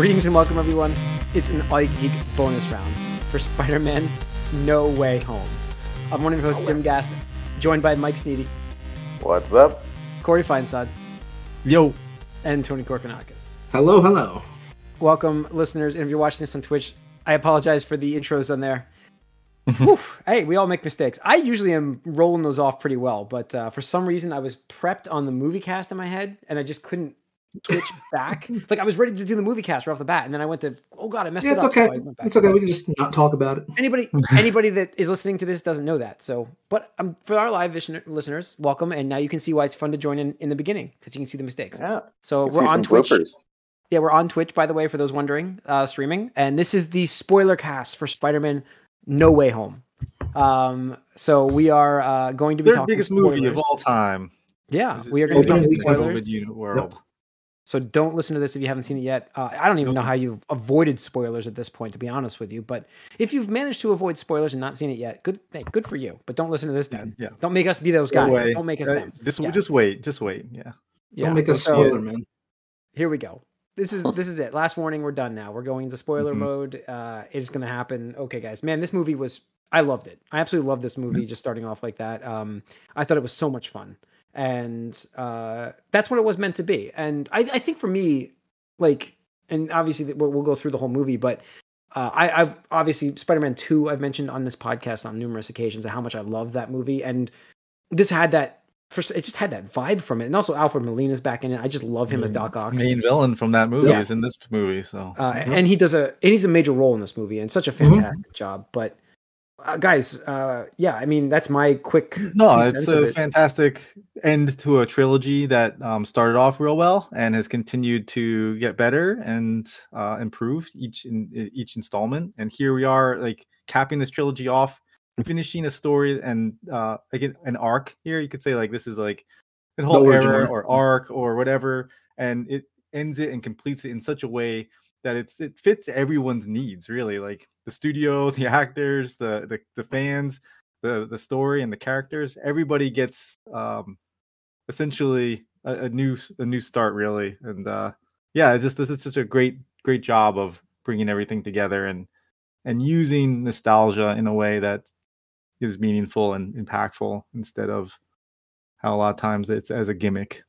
Greetings and welcome, everyone. It's an All Geek bonus round for Spider Man No Way Home. I'm one of your hosts, Jim Gast, joined by Mike Sneedy, What's up? Corey Feinsod, Yo, and Tony Korkanakis. Hello, hello. Welcome, listeners. And if you're watching this on Twitch, I apologize for the intros on there. Whew. hey, we all make mistakes. I usually am rolling those off pretty well, but uh, for some reason, I was prepped on the movie cast in my head, and I just couldn't switch back. like I was ready to do the movie cast right off the bat, and then I went to, oh god, I messed Yeah, it it's up. okay. So I went back It's okay. We can just not talk about it. Anybody, anybody that is listening to this doesn't know that. So, but um, for our live vision- listeners, welcome, and now you can see why it's fun to join in in the beginning because you can see the mistakes. Yeah. So we're on Twitch. bloopers. Yeah, we're on Twitch, by the way, for those wondering, uh, streaming. And this is the spoiler cast for Spider-Man: No Way Home. Um, so we are uh, going to be third talking biggest movie of all time. Yeah, we are going to be opening talking weekend spoilers. COVID unit world. So don't listen to this if you haven't seen it yet. Uh, I don't even know how you've avoided spoilers at this point, to be honest with you. But if you've managed to avoid spoilers and not seen it yet, good, hey, good for you. But don't listen to this then. Yeah. Don't make us be those guys. away. Don't make us Uh, them. This Yeah. just wait, just wait. Yeah. Yeah. Don't make us So- spoiler, man. here we go. This is this is it. Last warning. We're done now. We're going into spoiler Mhm. mode. Uh, it's going to happen. Okay, guys. Man, this movie was. I loved it. I absolutely loved this movie. Just starting off like that. Um, I thought it was so much fun, and uh, that's what it was meant to be. And I, I think for me, like, and obviously we'll, we'll go through the whole movie, but. Uh, I, I've obviously Spider-Man Two. I've mentioned on this podcast on numerous occasions how much I love that movie, and this had that. For, it just had that vibe from it, and also Alfred Molina's back in it. I just love him as Doc Ock. Main villain from that movie Yeah. is in this movie. So Uh, Mhm. and he does a and he's a major role in this movie and such a Mhm. fantastic job. But uh, guys, uh, yeah, I mean that's my quick. no, it's a it. fantastic end to a trilogy that um, started off real well and has continued to get better and uh, improve each in each installment. And here we are, like capping this trilogy off, finishing a story and uh, like an, an arc. Here you could say like this is like a whole era or arc or whatever, and it ends it and completes it in such a way that it's it fits everyone's needs really like the studio the actors the the, the fans the the story and the characters everybody gets um essentially a, a new a new start really and uh yeah just this is such a great great job of bringing everything together and and using nostalgia in a way that is meaningful and impactful instead of how a lot of times it's as a gimmick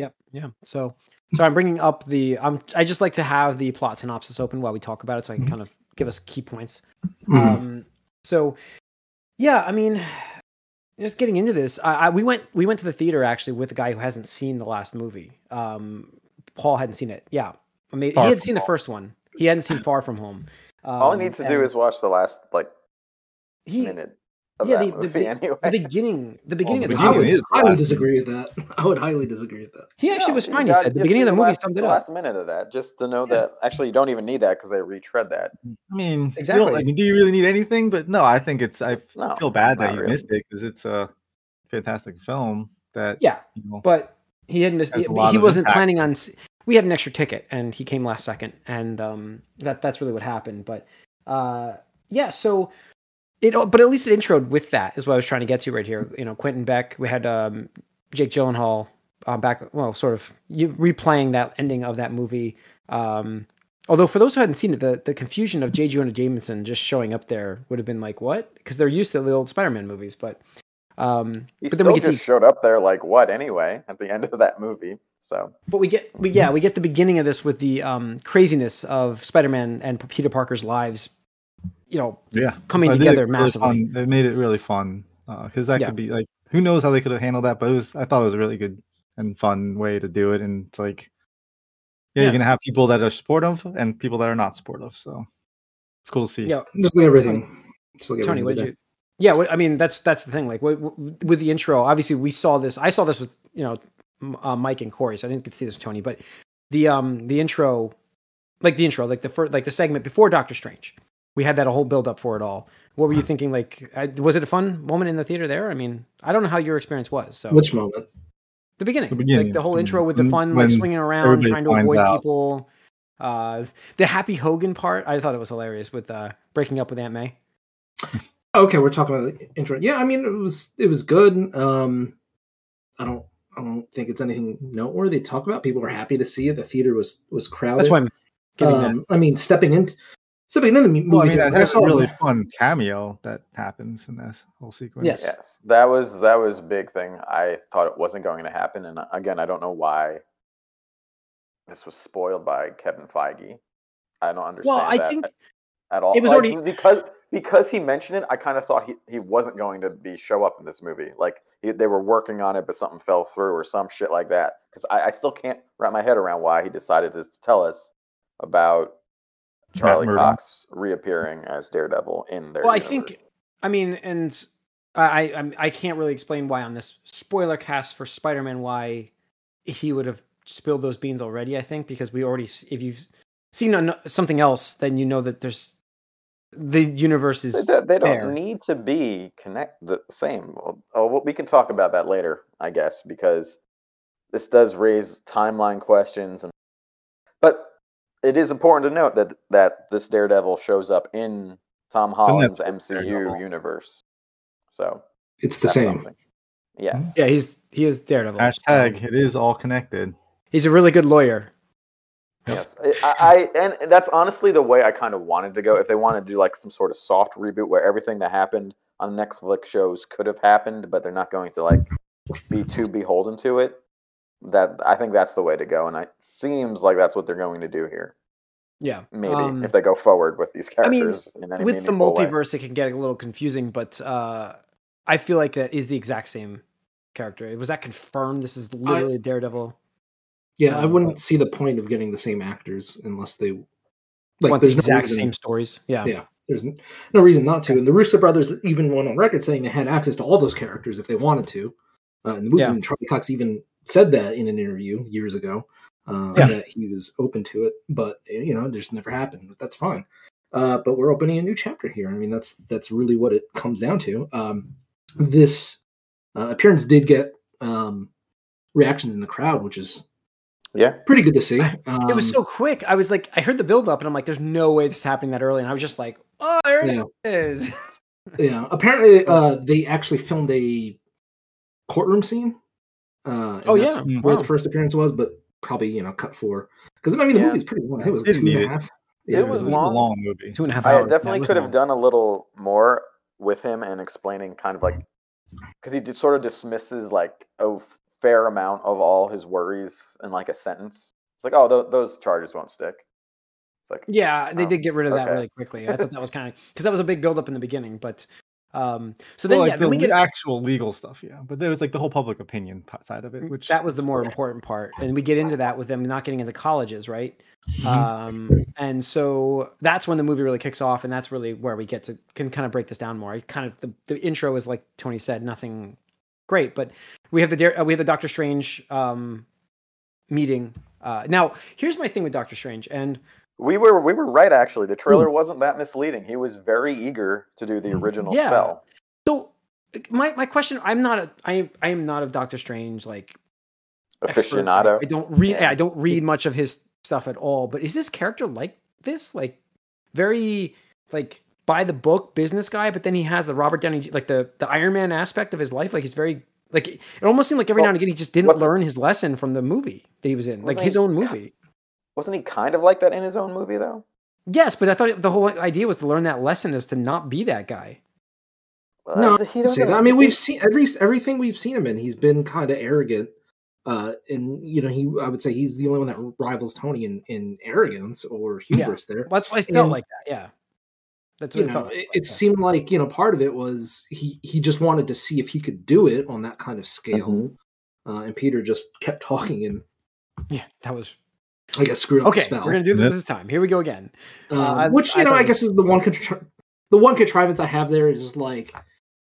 Yep, yeah. So, so I'm bringing up the. Um, I just like to have the plot synopsis open while we talk about it, so I can Mhm. kind of give us key points. Mhm. Um, so, yeah, I mean, just getting into this, I, I we went we went to the theater actually with a guy who hasn't seen the last movie. Um, Paul hadn't seen it. Yeah, I mean, Far he had From seen the first one. He hadn't seen Far From Home. All Um, he needs to do is watch the last like he, minute of yeah, that the, the, movie be- anyway. the beginning, the beginning the of the I beginning would movie. is highly disagree with that. I would highly disagree with that. He actually No, was fine. He said the beginning of do the movie last, summed it up. last minute of that, just to know Yeah. that. Actually, you don't even need that because they retread that. I mean, you don't- Exactly. I mean, do you really need anything? But no, I think it's. I f- No, feel bad that not he really. missed it because it's a fantastic film that. Yeah, You know, but he hadn't. Has He, a lot he of wasn't impact. planning on. We had an extra ticket, and he came last second, and um, that that's really what happened. But uh, yeah, so it. But at least it introed with that is what I was trying to get to right here. You know, Quentin Beck. We had um, Jake Gyllenhaal uh, back. Well, sort of you replaying that ending of that movie. Um, although for those who hadn't seen it, the, the confusion of J. Jonah Jameson just showing up there would have been like, what? Because they're used to the old Spider-Man movies, but. Um, He but then still we just these- showed up there like what anyway at the end of that movie. So but we get we yeah we get the beginning of this with the um craziness of spider-man and peter parker's lives you know yeah, coming I together really massively Fun. It made it really fun because that Yeah. could be like who knows how they could have handled that, but it was. I thought it was a really good and fun way to do it, and it's like. Yeah, Yeah. you're gonna have people that are supportive and people that are not supportive. So it's cool to see. yeah Just like everything. Just like tony what did you yeah what, i mean that's that's the thing like what, what- with the intro obviously we saw this i saw this with you know uh, mike and corey so i didn't get to see this with tony but the um the intro like the intro like the first like the segment before doctor strange we had that a whole build up for it all what were you thinking like was it a fun moment in the theater there i mean i don't know how your experience was so Which moment? The beginning, The beginning, like the whole mm, intro with the when- fun, like swinging around, trying to avoid out. people. Uh, the Happy Hogan part, I thought it was hilarious with uh, breaking up with Aunt May. Okay, we're talking about the intro. Yeah, I mean it was it was good. Um I don't I don't think it's anything noteworthy to talk about. People were happy to see it. The theater was was crowded. That's why I'm giving that. um, I mean, stepping in, stepping into the movie. Well, I mean, theater, that's a really it. fun cameo that happens in this whole sequence. Yes. Yes, that was that was a big thing. I thought it wasn't going to happen, and again, I don't know why this was spoiled by Kevin Feige. I don't understand. Well, I that think at all. it was Like, already- because because he mentioned it. I kind of thought he, he wasn't going to be show up in this movie. Like he, they were working on it, but something fell through or some shit like that. Because I, I still can't wrap my head around why he decided to tell us about Matt Charlie Cox reappearing as Daredevil in their. Well, I think, I mean, and I, I, I'm- can't really explain why on this spoiler cast for Spider-Man why he would have spilled those beans already. I think because we already, if you've seen something else, then you know that there's the universe is. They, they- they don't fair. need to be connect the same. Well, Oh, well, we can talk about that later, I guess, because this does raise timeline questions. And but it is important to note that that this Daredevil shows up in Tom Holland's MCU Daredevil. universe. So It's the same. something. Yes. Mm-hmm. Yeah, he's he is Daredevil. Hashtag it is all connected. He's a really good lawyer. Yes, I, I and that's honestly the way I kind of wanted to go. If they wanted to do like some sort of soft reboot where everything that happened on Netflix shows could have happened, but they're not going to like be too beholden to it. That I think that's the way to go, and it seems like that's what they're going to do here. Yeah, Maybe um, if they go forward with these characters. I mean, characters in any with the meaningful way. multiverse, it can get a little confusing, but uh, I feel like that is the exact same character. Was that confirmed? This is literally Daredevil. Yeah, I Um, wouldn't see the point of getting the same actors unless they like. want there's no exact reason, same stories. Yeah. Yeah, there's no reason not to. And the Russo brothers even went on record saying they had access to all those characters if they wanted to. Uh, in the movie, Yeah. and Charlie Cox even said that in an interview years ago uh, Yeah. that he was open to it, but you know, it just never happened. But that's fine. Uh, but we're opening a new chapter here. I mean, that's that's really what it comes down to. Um, this uh, appearance did get um, reactions in the crowd, which is Yeah, pretty good to see. I- it was Um, so quick. I was like, I heard the build up, and I'm like, there's no way this is happening that early. And I was just like, oh, there Yeah. it is. Yeah, apparently uh, they actually filmed a courtroom scene. Uh, Oh, that's yeah. where Wow. the first appearance was, but probably you know cut for because I mean the Yeah. movie's pretty long. It was Didn't two and need a it. half. It Yeah, was It's a long. long movie. Two and a half Hours. I definitely That was could have done a little more with him and explaining kind of like because he did sort of dismisses like a fair amount of all his worries in like a sentence. It's like, oh, th- those charges won't stick. It's like, Yeah, they Oh, did get rid of that okay. really quickly. I thought that was kind of because that was a big build up in the beginning. But um, so then well, like yeah, the then we get actual legal stuff, yeah. But there was like the whole public opinion side of it, which that was the more important part, and we get into that with them not getting into colleges, right? Mhm. Um, and so that's when the movie really kicks off, and that's really where we get to can kind of break this down more. It kind of the, the intro is like Tony said, nothing great, but we have the uh, we have the Doctor Strange um, meeting. Uh, now, here's my thing with Doctor Strange, and we were we were right actually. The trailer hmm. wasn't that misleading. He was very eager to do the original Yeah. spell. so my my question, I'm not a I am I am not a Doctor Strange like expert. Aficionado. I, don't read. Yeah. I don't read much of his stuff at all. But is this character like this? Like very like by the book business guy, but then he has the Robert Downey like the the Iron Man aspect of his life. Like he's very like it almost seemed like every Well, now and again he just didn't learn his lesson from the movie that he was in, like his own movie. Wasn't he kind of like that in his own movie though? Yes, but I thought the whole idea was to learn that lesson is to not be that guy. No, he I doesn't- that. I mean, we've seen every everything we've seen him in. He's been kind of arrogant, uh, and you know, he I would say he's the only one that rivals Tony in, in arrogance or Yeah. hubris. There, That's why I felt And- like that. Yeah, that's what you it know, felt like. it, it seemed like you know part of it was he he just wanted to see if he could do it on that kind of scale, Mhm. uh, and Peter just kept talking and yeah, that was I guess screwed up the okay. spell. We're gonna do this Yep. this time. Here we go again. Um, Uh, I- which I you know, I guess is the one contri- the one contrivance I have there is like,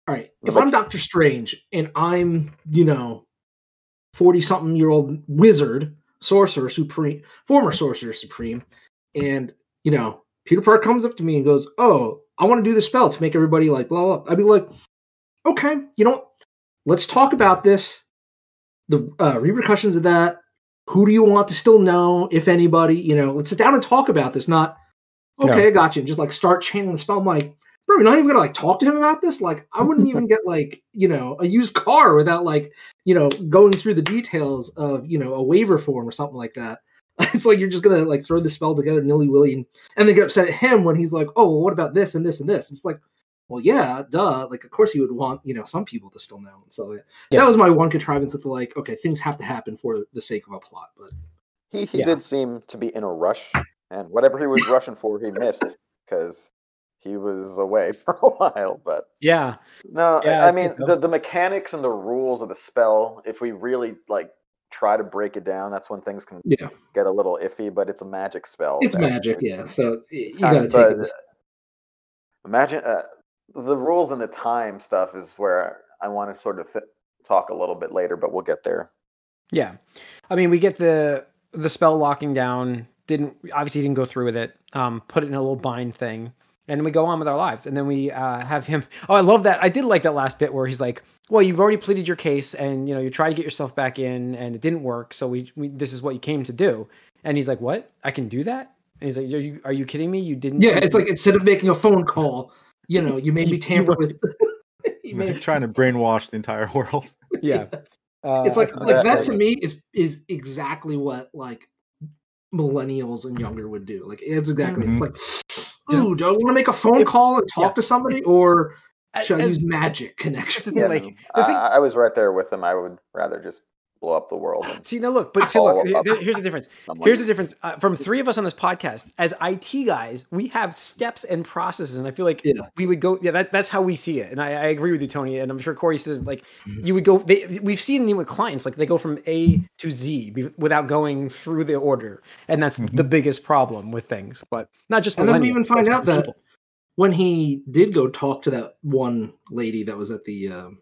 all right, if Like- I'm Doctor Strange and I'm you know, forty something year old wizard, sorcerer supreme, former sorcerer supreme, and you know, Peter Parker comes up to me and goes, "Oh, I want to do the spell to make everybody like blah blah." I'd be like, "Okay, you know, what? let's talk about this, the uh, repercussions of that." Who do you want to still know, if anybody? You know, let's sit down and talk about this. Not okay, I got you. And just like start channeling the spell. I'm like, bro, you're not even gonna like talk to him about this. Like, I wouldn't even get like you know a used car without like you know going through the details of you know a waiver form or something like that. It's like you're just gonna like throw the spell together nilly willy and, and then get upset at him when he's like, oh, well, what about this and this and this? It's like, well, yeah, duh. Like, of course he would want you know some people to still know. And so yeah. Yeah. that was my one contrivance of the like, okay, things have to happen for the sake of a plot. But He he Yeah. did seem to be in a rush, and whatever he was rushing for, he missed because he was away for a while. But Yeah, no, Yeah, I, I I mean so. the the mechanics and the rules of the spell. If we really like try to break it down, that's when things can yeah, get a little iffy. But it's a magic spell. it's that- magic. Yeah, so y- you gotta of- take it. but with- Imagine uh, the rules and the time stuff is where I want to sort of th- talk a little bit later, but we'll get there. yeah. I mean, we get the the spell locking down. Didn't obviously didn't go through with it. Um, put it in a little bind thing, and then we go on with our lives. And then we uh, have him. Oh, I love that. I did like that last bit where he's like, "Well, you've already pleaded your case, and you know you tried to get yourself back in, and it didn't work. So we, we this is what you came to do." And he's like, "What? I can do that?" And he's like, "Are you are you kidding me? You didn't." Yeah, it's like instead of making a phone call, you know, you made me You- tamper you- with. you You're made, trying to brainwash the entire world. yeah. Uh, it's like I- like that that- to me is is exactly what like millennials and younger would do. Like it's exactly it's Mhm. like, ooh, do I want to make a phone if- call and talk yeah. to somebody, or should I use magic that's connection? the Yeah, like, no, I, thing- I was right there with them. I would rather just blow up the world. See now, look, but see, look. Here's the difference. someone. Here's the difference. Uh, from three of us on this podcast, as IT guys, we have steps and processes, and I feel like Yeah. we would go. Yeah, that, that's how we see it, and I, I agree with you, Tony. And I'm sure Corey says like Mm-hmm. you would go. They, we've seen it with clients, like they go from A to Z without going through the order, and that's the biggest problem with things. But not just. And then we even find out that people. when he did go talk to that one lady that was at the um,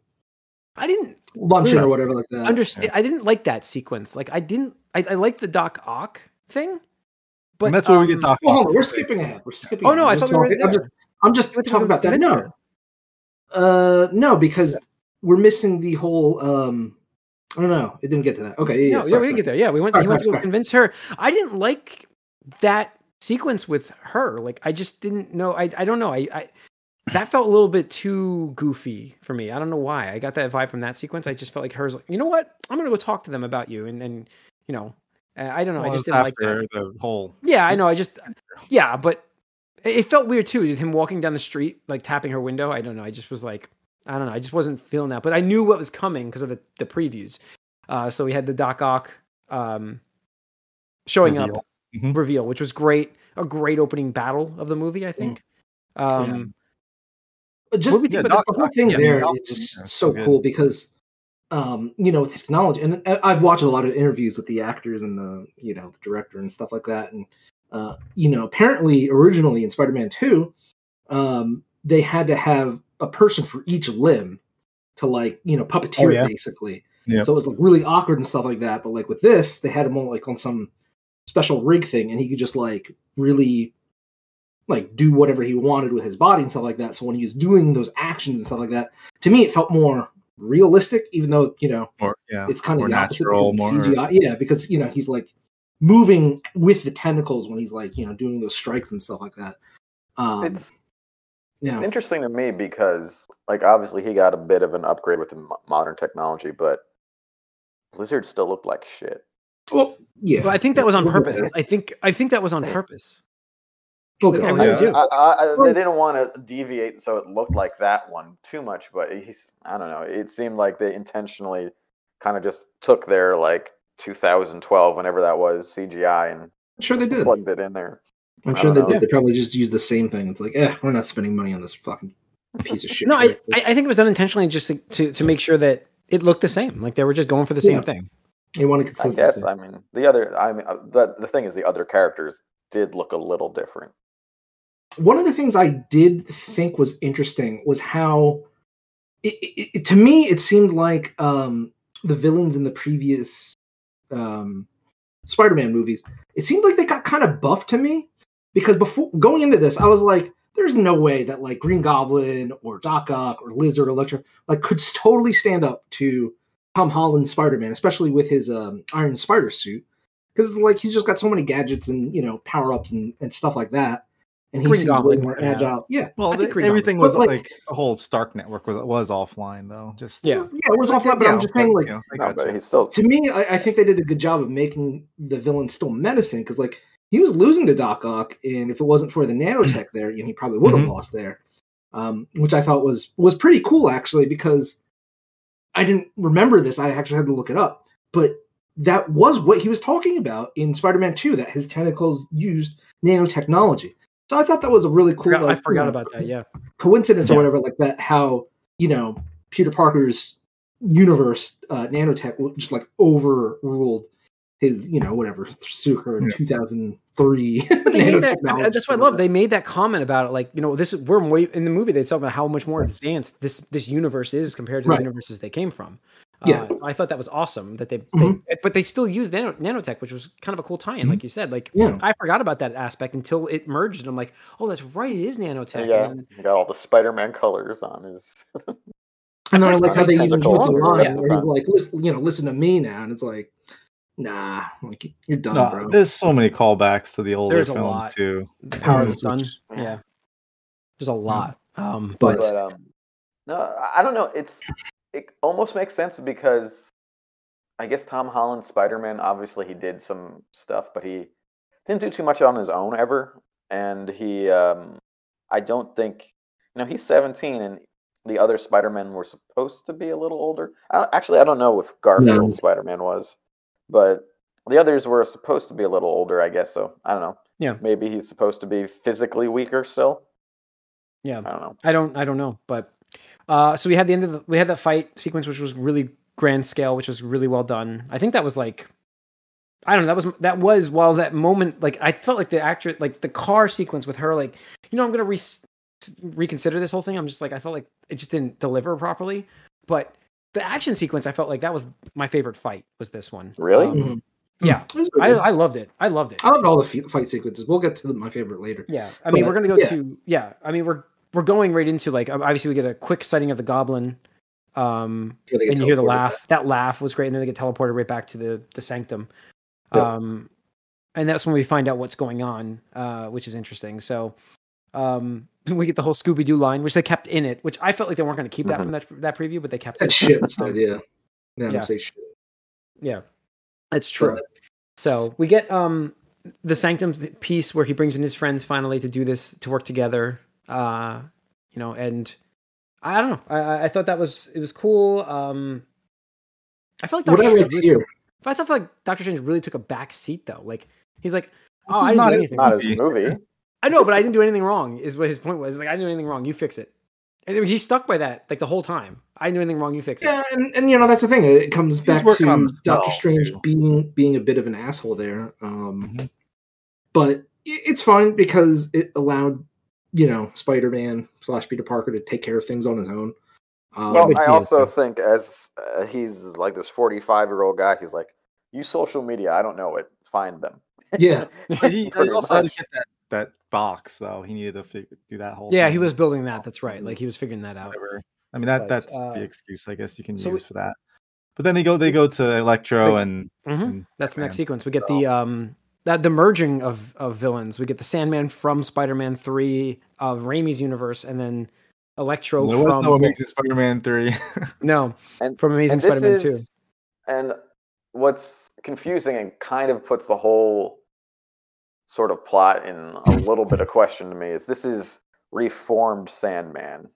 I didn't luncheon Yeah. or whatever like that. understand. I didn't like that sequence. Like I didn't. I, I like the Doc Ock thing, but and that's where we um, get talking. Well, hold on, we're skipping ahead. We're skipping. Oh ahead. no, I'm I just thought we were talking- I'm just, I'm just You went to talking about that. convince No. Uh, no, because we're missing the whole. Um, I don't know. It didn't get to that. Okay, yeah, no, yeah, yeah, sorry, we didn't sorry. get there. Yeah, we went. Sorry, he went to sorry, go sorry. convince her. I didn't like that sequence with her. Like, I just didn't know. I I don't know. I, I that felt a little bit too goofy for me. I don't know why. I got that vibe from that sequence. I just felt like hers. Like, you know what? I'm gonna go talk to them about you, and and you know, uh, I don't know. Well, I just didn't like that. the whole. Yeah, I know. I just yeah, but it it felt weird too. Him walking down the street, like tapping her window. I don't know. I just was like, I don't know. I just wasn't feeling that. But I knew what was coming because of the the previews. Uh, so we had the Doc Ock um, showing up Reveal. Mhm. reveal, which was great. A great opening battle of the movie, I think. Um, But just, What do we think but the whole thing Yeah, there Doc is just yeah, so good. cool because, um, you know, with technology, and and I've watched a lot of interviews with the actors and the you know the director and stuff like that, and uh, you know, apparently originally in Spider-Man Two, um, they had to have a person for each limb to like you know puppeteer Oh, yeah. basically. Yep. So it was like really awkward and stuff like that. But like with this, they had him on like on some special rig thing, and he could just like really like do whatever he wanted with his body and stuff like that. So when he was doing those actions and stuff like that, to me it felt more realistic, even though you know More, yeah, it's kind of more the opposite natural, because more CGI. Yeah, because you know he's like moving with the tentacles when he's like you know doing those strikes and stuff like that. Um, it's yeah, it's interesting to me because like obviously he got a bit of an upgrade with the modern technology, but Lizard still looked like shit. well, yeah. but I think that was on purpose. I think I think that was on purpose. Okay. I really do. I, I, I, they didn't want to deviate so it looked like that one too much, but he's I don't know. It seemed like they intentionally kind of just took their like 2012, whenever that was, CGI and I'm sure they did. plugged it in there. I'm sure they know. did. They probably just used the same thing. It's like, eh, we're not spending money on this fucking piece of shit. No, I. I I think it was done intentionally just to, to to make sure that it looked the same. Like they were just going for the same Yeah. thing. they wanted I consistency. guess. I mean, the other. I mean, uh, the the thing is, the other characters did look a little different. One of the things I did think was interesting was how, it, it, it- to me, it seemed like um, the villains in the previous um, Spider-Man movies. It seemed like they got kind of buffed to me because before going into this, I was like, "There's no way that like Green Goblin or Doc Ock or Lizard or Electro like could totally stand up to Tom Holland's Spider-Man, especially with his um, Iron Spider suit." Because like he's just got so many gadgets and you know power ups and, and stuff like that and he Green seems way more could have. agile. Yeah, Well, the- everything Goblin. was like- like, the whole Stark network was was offline though. Just Yeah. yeah, it was Like, offline. But yeah, I'm just saying, like, you know, I No, gotcha. but he's still to me, I, I think they did a good job of making the villain still menacing because, like, he was losing to Doc Ock, and if it wasn't for the nanotech there, you know, he probably would have Mhm. lost there. Um, which I thought was was pretty cool actually because I didn't remember this. I actually had to look it up, but that was what he was talking about in Spider-Man Two. That his tentacles used nanotechnology. So I thought that was a really cool. Forgot- I like, you forgot know, about that. Yeah. coincidence Yeah. or whatever like that how you know peter parker's universe uh nanotech just like overruled his you know whatever sucre in Yeah. 2003 But they made that, I mean, nanotechnology that's what I love. They made that comment about it, like you know, this is we're way in the movie. They talk about how much more advanced this this universe is compared to Right. the universes they came from. Yeah. uh, I thought that was awesome that they, Mhm. they but they still used nano, nanotech, which was kind of a cool tie-in, Mhm. like you said. Like yeah I forgot about that aspect until it merged, and I'm like, oh, that's right, it is nanotech. yeah, And he got all the Spider-Man colors on his. and then i like how they even tentacles the line rest where he's like listen you know listen to me now and it's like nah like you're done No, bro there's so many callbacks to the older There's a films lot. too. the power of the Mhm. sun, Yeah. yeah, there's a lot. Um, But- but But um, no, I- I don't know. It's it almost makes sense because I guess Tom Holland's Spider-Man. Obviously, he did some stuff, but he didn't do too much on his own ever. And he, um, I don't think, you know, he's 17, and the other Spider-Men were supposed to be a little older. I, actually, I don't know if Garfield No. Spider-Man was, but the others were supposed to be a little older. I guess so. I don't know. Yeah. Maybe he's supposed to be physically weaker still. yeah, I don't know. I don't I don't know, but uh so we had the end of the we had that fight sequence which was really grand scale, which was really well done. I think that was like I don't know, that was that was while that moment like I felt like the actor like the car sequence with her like you know I'm going to re- reconsider this whole thing. I'm just like I felt like it just didn't deliver properly, but the action sequence I felt like that was my favorite fight was this one. Really? Um, Mhm. yeah. It I. I loved it. I loved it. I loved all the fight sequences we'll get to the, my favorite later Yeah, I mean, But, we're gonna go yeah. to yeah. I mean, we're we're going right into like obviously we get a quick sighting of the goblin, um, get and you hear the laugh. That laugh was great, and then they get teleported right back to the the sanctum, Yep. um, and that's when we find out what's going on, uh, which is interesting. So, um, we get the whole Scooby Doo line, which they kept in it, which I felt like they weren't going to keep that Mhm. from that that preview, but they kept That it. shit instead, Um, yeah. Yeah, yeah. say shit. Yeah, it's true. So we get um the sanctum piece where he brings in his friends finally to do this to work together. Uh, you know, and I don't know. I- I, I thought that was it was cool. Um, I felt like What Doctor I read Strange. Really, here, I thought like Doctor Strange really took a back seat though. Like he's like, This oh, is I didn't not do anything. Not his Movie. movie. I know, but I didn't do anything wrong. Is what his point was. He's like I didn't do anything wrong. You fix it. And he's stuck by that like the whole time. I didn't do anything wrong. You fix it. yeah, and, and you know that's the thing. It comes back to the Doctor Strange too. being being a bit of an asshole there. Um, Mhm. but it's fine because it allowed you know Spider Man slash Peter Parker to take care of things on his own. Um, Well, I also is. think as uh, he's like this 45 year old guy, he's like, use social media. I don't know it. Find them. yeah, he, he also had to get that, that box though. He needed to figure, do that whole. Yeah, he was building that. That's right. Like he was figuring that out. Whatever. I mean that But, that's uh, the excuse I guess you can so use we- for that. But then they go they go to Electro Like- and, hmm and That's the next sequence. We get the um that the merging of of villains. We get the Sandman from Spider-Man Three of Raimi's universe, and then Electro there was from no Amazing Spider-Man three. no And, from Amazing Spider-Man Two. and what's confusing and kind of puts the whole sort of plot in a little bit of question to me is this is reformed Sandman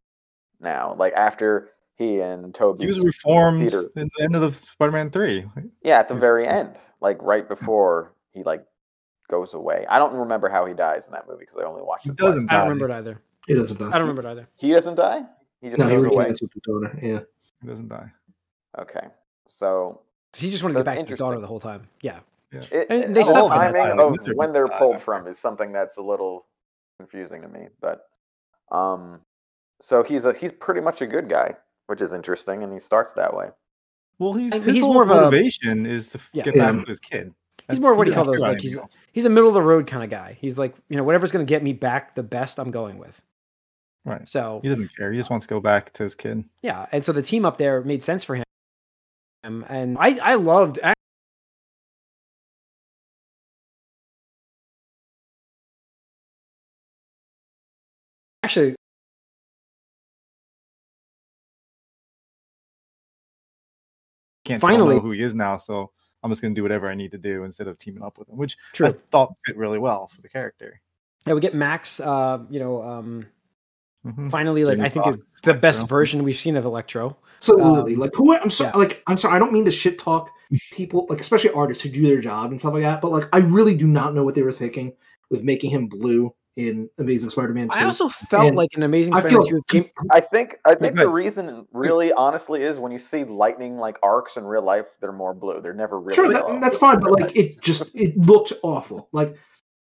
now. Like after he and Tobey he was reformed Peter. in the end of the Spider-Man three. Yeah, at the very end, like right before he like goes away. I don't remember how he dies in that movie because I only watched He it. twice. doesn't die. I don't remember it either. He doesn't die. I don't remember it either. He doesn't die. He just No, he goes away. with the donor. Yeah, He doesn't die. Okay, so He just wanted So to get back to his daughter the whole time. Yeah, it, And they the still- timing Like, of when they're pulled from is something that's a little confusing to me. But um, so he's a he's pretty much a good guy, which is interesting, and he starts that way. Well, he's And his he's whole more of a- motivation is to f- Yeah. get Yeah. back to his kid. That's- more what do you call those, like, he's- he's a middle of the road kind of guy. He's like you know whatever's going to get me back the best, I'm going with. right. So He doesn't care. He just wants to go back to his kid. yeah, and so the team up there made sense for him. Um, and I I loved actually, Can't tell Finally- who he is now, so I'm just gonna do whatever I need to do instead of teaming up with him, which I thought fit really well for the character. Yeah, we get Max. Uh, you know, um, Mhm. finally, like Jamie I think Foxx, it's the best Electro. version we've seen of Electro. Absolutely. Um, like who I'm sorry, yeah. like I'm sorry, I don't mean to shit talk people, like especially artists who do their job and stuff like that. But like I really do not know what they were thinking with making him blue in Amazing Spider-Man 2. I also felt And like an Amazing I Spider-Man feel 2. Jam- I think I think the reason really honestly is when you see lightning like arcs in real life, they're more blue. They're never really sure that, that's fine, but like it just it looked awful. Like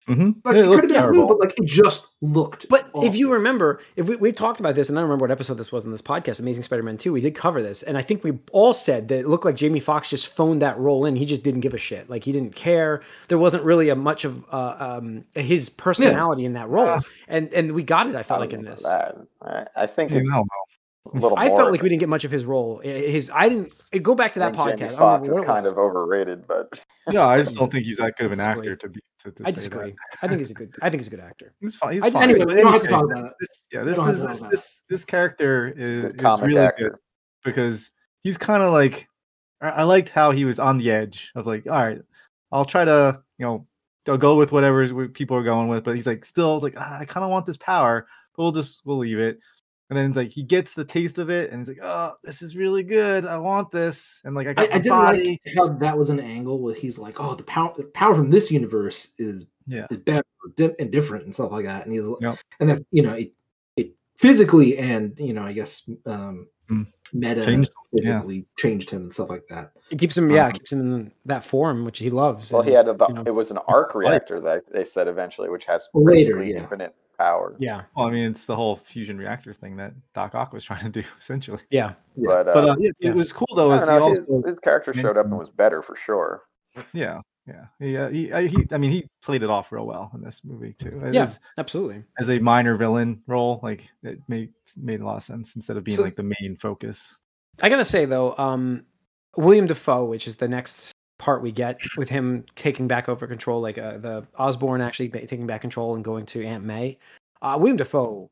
Mhm. like it, it could looked have been blue, terrible. but like it just looked. But awful. if you remember, if we, we talked about this, and I don't remember what episode this was in this podcast, Amazing Spider-Man 2, we did cover this, and I think we all said that it looked like Jamie Foxx just phoned that role in. He just didn't give a shit. Like he didn't care. There wasn't really a much of uh, um, his personality in that role, Uh, and and we got it. I I felt like in this. that. I, I think You know, a little I more felt like we didn't get much of his role. His I didn't go back to that think podcast. Jamie I don't Foxx remember is kind was. of overrated, but yeah, I just don't think he's that good of an Disagree. actor to be to, to I disagree. I think he's a good. I think he's a good actor. He's fine. He's I fine. anyway, But we don't have to talk about this- this- yeah, this is this, this this character is, good is really actor. good because he's kind of like I, I liked how he was on the edge of like, all right, I'll try to you know I'll go with whatever people are going with, but he's like still like ah, I kind of want this power, but we'll just we'll leave it. And then it's like he gets the taste of it, and he's like, "Oh, this is really good. I want this." And like I got I, the I didn't body. like how that was an angle where he's like, "Oh, the power, the power from this universe is Yeah, is better di- and different and stuff like that." And he's, like, Yep. and that's you know, it, it physically and you know, I guess um, Mm. meta Changed him, yeah. physically changed him and stuff like that. It keeps him, yeah, Um, it keeps him in that form which he loves. well, he had a, you know, it was an arc reactor that they said eventually, which has Later, yeah. infinite power. yeah, well, I mean, it's the whole fusion reactor thing that Doc Ock was trying to do, essentially. yeah. But, uh, But uh, yeah, yeah. it was cool though. Is know, his, also, his character showed up and was better for sure. yeah, yeah, yeah. He, I- he, I mean, he played it off real well in this movie too. As- Yeah, absolutely. as a minor villain role, like it made made a lot of sense instead of being So- like the main focus. I gotta say though, um, William Dafoe, which is the next part we get with him taking back over control, like uh, the Osborn actually taking back control and going to Aunt May. Uh, William Dafoe,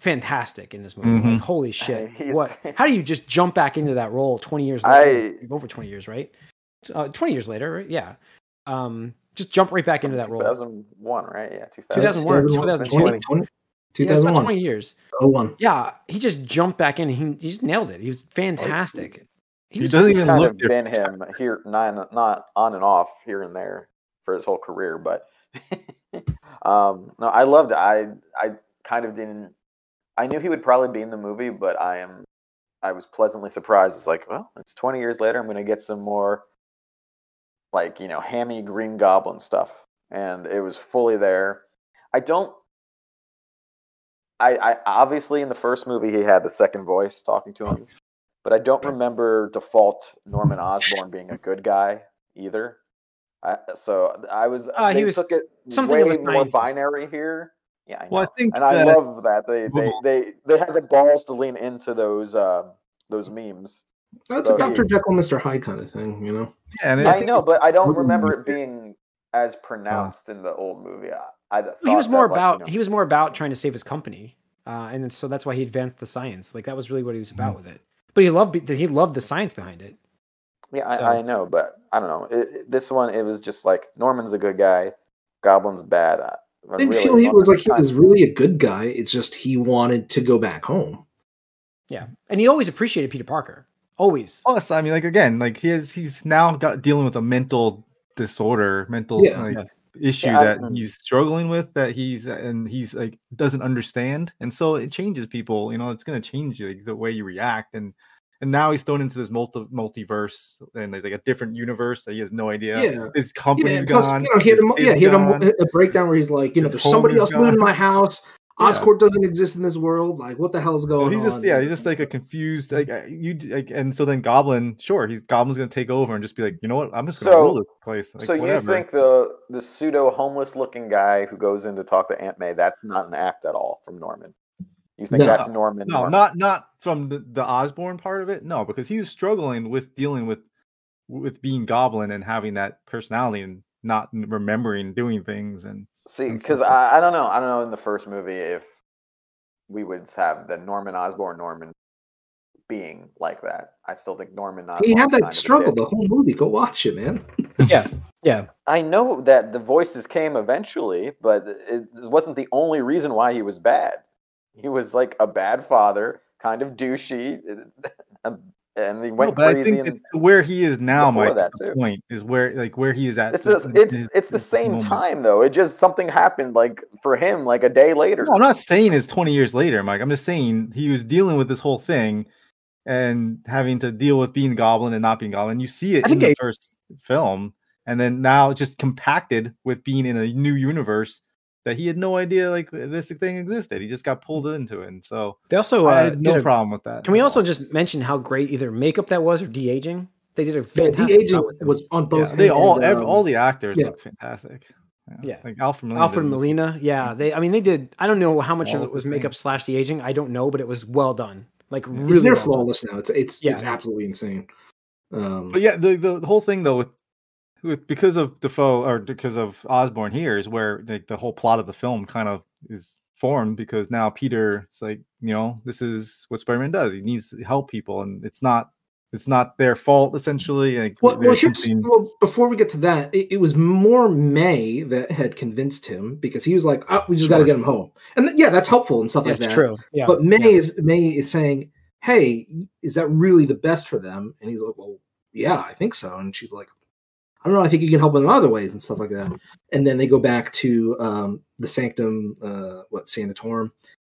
fantastic in this movie. Mhm. Like, holy shit! what? How do you just jump back into that role twenty years I- over twenty years, right? Uh, twenty years later, right? Yeah. Um, just jump right back into that role. 2001, right? Yeah, 2000. 2001, 2020, 2020. 20, Yeah, about 2001, twenty years. 01. Yeah, he just jumped back in. He, he just nailed it. He was fantastic. He, doesn't He's even kind look of been him here, not not on and off here and there for his whole career, but um, no, I loved it. I I kind of didn't. I knew he would probably be in the movie, but I am. I was pleasantly surprised. It's like, well, it's 20 years later. I'm going to get some more, like you know, hammy Green Goblin stuff, and it was fully there. I don't. I, I obviously in the first movie he had the second voice talking to him, but I don't remember default Norman Osborn being a good guy either. I, so I was Uh, he was took it something way of a more scientist. binary here. Yeah, I know. Well, I think and I love that they they they they had the balls to lean into those uh, those memes. That's So a Dr. Jekyll, Mr. Hyde kind of thing, you know? Yeah, and I, think know, but I don't remember it being as pronounced in the old movie. I, I he was more that, like, about you know- he was more about trying to save his company, uh, and so that's why he advanced the science. Like that was really what he was about Mm. with it. But he loved he loved the science behind it. Yeah, I, So- I know, but I don't know. It, it- this one, it was just like Norman's a good guy, Goblin's bad. Uh, I, I didn't really, feel he was Norman's like he was really a good guy. It's just he wanted to go back home. Yeah, and he always appreciated Peter Parker. Always. plus, I mean, like again, like he has he's now got dealing with a mental disorder, mental Yeah. like Yeah. Issue Yeah, that he's struggling with that he's and he's like doesn't understand, and so it changes people. You know, it's gonna change like the way you react and. And now he's thrown into this multi multiverse and there's like a different universe that he has no idea. Yeah. His Yeah, company's and plus, gone. you know, he had, a, yeah, he had a, a breakdown where he's like, you know, there's somebody else living in my house. Yeah. Oscorp doesn't exist in this world. Like, what the hell's going on? he's on? just yeah, he's just like a confused like uh, you like, and so then Goblin, sure, he's Goblin's gonna take over and just be like, you know what, I'm just gonna So- rule this place. Like, so you think the the pseudo homeless looking guy who goes in to talk to Aunt May, that's not an act at all from Norman? You think No. that's Norman? no, Norman? not not from the, the Osborn part of it, no, because he was struggling with dealing with with being Goblin and having that personality and not remembering doing things and See, because I, I don't know. I don't know in the first movie if we would have the Norman Osborn Norman being like that. I still think Norman He Osborn's had that struggle the whole movie. Go watch it, man. Yeah, yeah. I know that the voices came eventually, but it wasn't the only reason why he was bad. He was like a bad father, kind of douchey, and he No, went but I think and where he is now, before Mike, that, is the point is where like where he is at. it's the- just, it's his- it's the same moment. time though. It just something happened like for him like a day later. No, I'm not saying it's 20 years later, Mike. I'm just saying he was dealing with this whole thing and having to deal with being Goblin and not being Goblin. You see it I in the they- first film, and then now just compacted with being in a new universe that he had no idea like this thing existed. He just got pulled into it, and so They also uh, had no a- problem with that. Can we also just mention how great either makeup that was or de aging? They did a Yeah, fantastic the agent job was on both. Yeah, they all and, ev- um, all the actors yeah. looked fantastic. Yeah. like Alfred Molina. Alfred did- Molina. Yeah, they. I mean, they did. I don't know how much All of of it was the makeup same. slash de aging. I don't know, but it was well done. Like He's really near well done. flawless now. It's it's Yeah. it's absolutely insane. Um, But yeah, the, the the whole thing though with with because of Dafoe or because of Osborn here is where like the whole plot of the film kind of is formed because now Peter is like, you know, this is what Spider-Man does. He needs to help people and it's not it's not their fault essentially. Like Well, well here's, something- well, before we get to that, it, it was more May that had convinced him because he was like, oh, "We just got to get him home," and th- yeah, that's helpful and stuff That's like that. true. Yeah, But May yeah. is May is saying, "Hey, is that really the best for them?" And he's like, "Well, yeah, I think so." And she's like, "I don't know. I think you can help in other ways and stuff like that." And then they go back to um, the Sanctum, uh, what Sanctorum,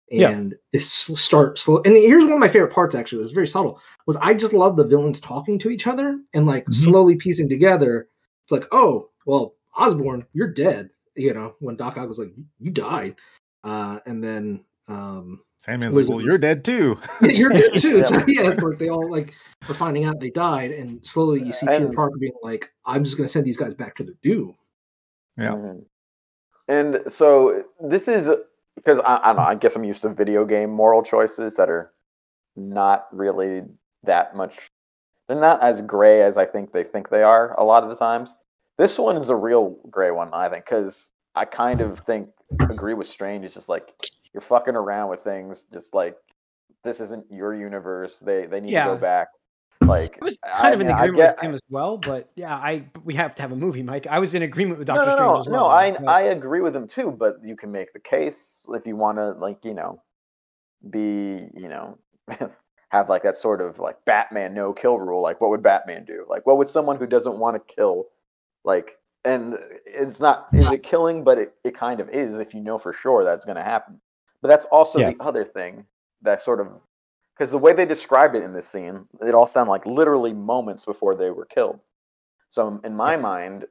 Yeah. and they s- start slow. And here's one of my favorite parts. Actually, it was very subtle. Was I just love the villains talking to each other and like Mhm. slowly piecing together. It's like, oh, well, Osborn, you're dead. You know, when Doc Ock was like, "You died," uh, and then. Um, Sandman's like, Wizards. well, you're dead too. yeah, you're dead too. It's Yeah. like, yeah, it's like they all like are finding out they died, and slowly you see Peter And- Parker being like, "I'm just going to send these guys back to their doom." Yeah. Mhm. And so this is because I, I don't know. I guess I'm used to video game moral choices that are not really that much. They're not as gray as I think they think they are a lot of the times. This one is a real gray one, I think, because I kind of think agree with Strange. It's just like you're fucking around with things. Just like this isn't your universe. They they need Yeah. to go back. Like I was I kind of in I agreement get- with him as well, but yeah, I we have to have a movie, Mike. I was in agreement with no, Doctor no, Strange no, as well. no. I but- I agree with him too, but you can make the case if you want to, like you know, be you know, have like that sort of like Batman no kill rule. Like, what would Batman do? Like, what would someone who doesn't want to kill, like, and it's not is it killing, but it it kind of is if you know for sure that's going to happen. But that's also Yeah. the other thing that sort of because the way they described it in this scene, it all sounded like literally moments before they were killed. So in my mind,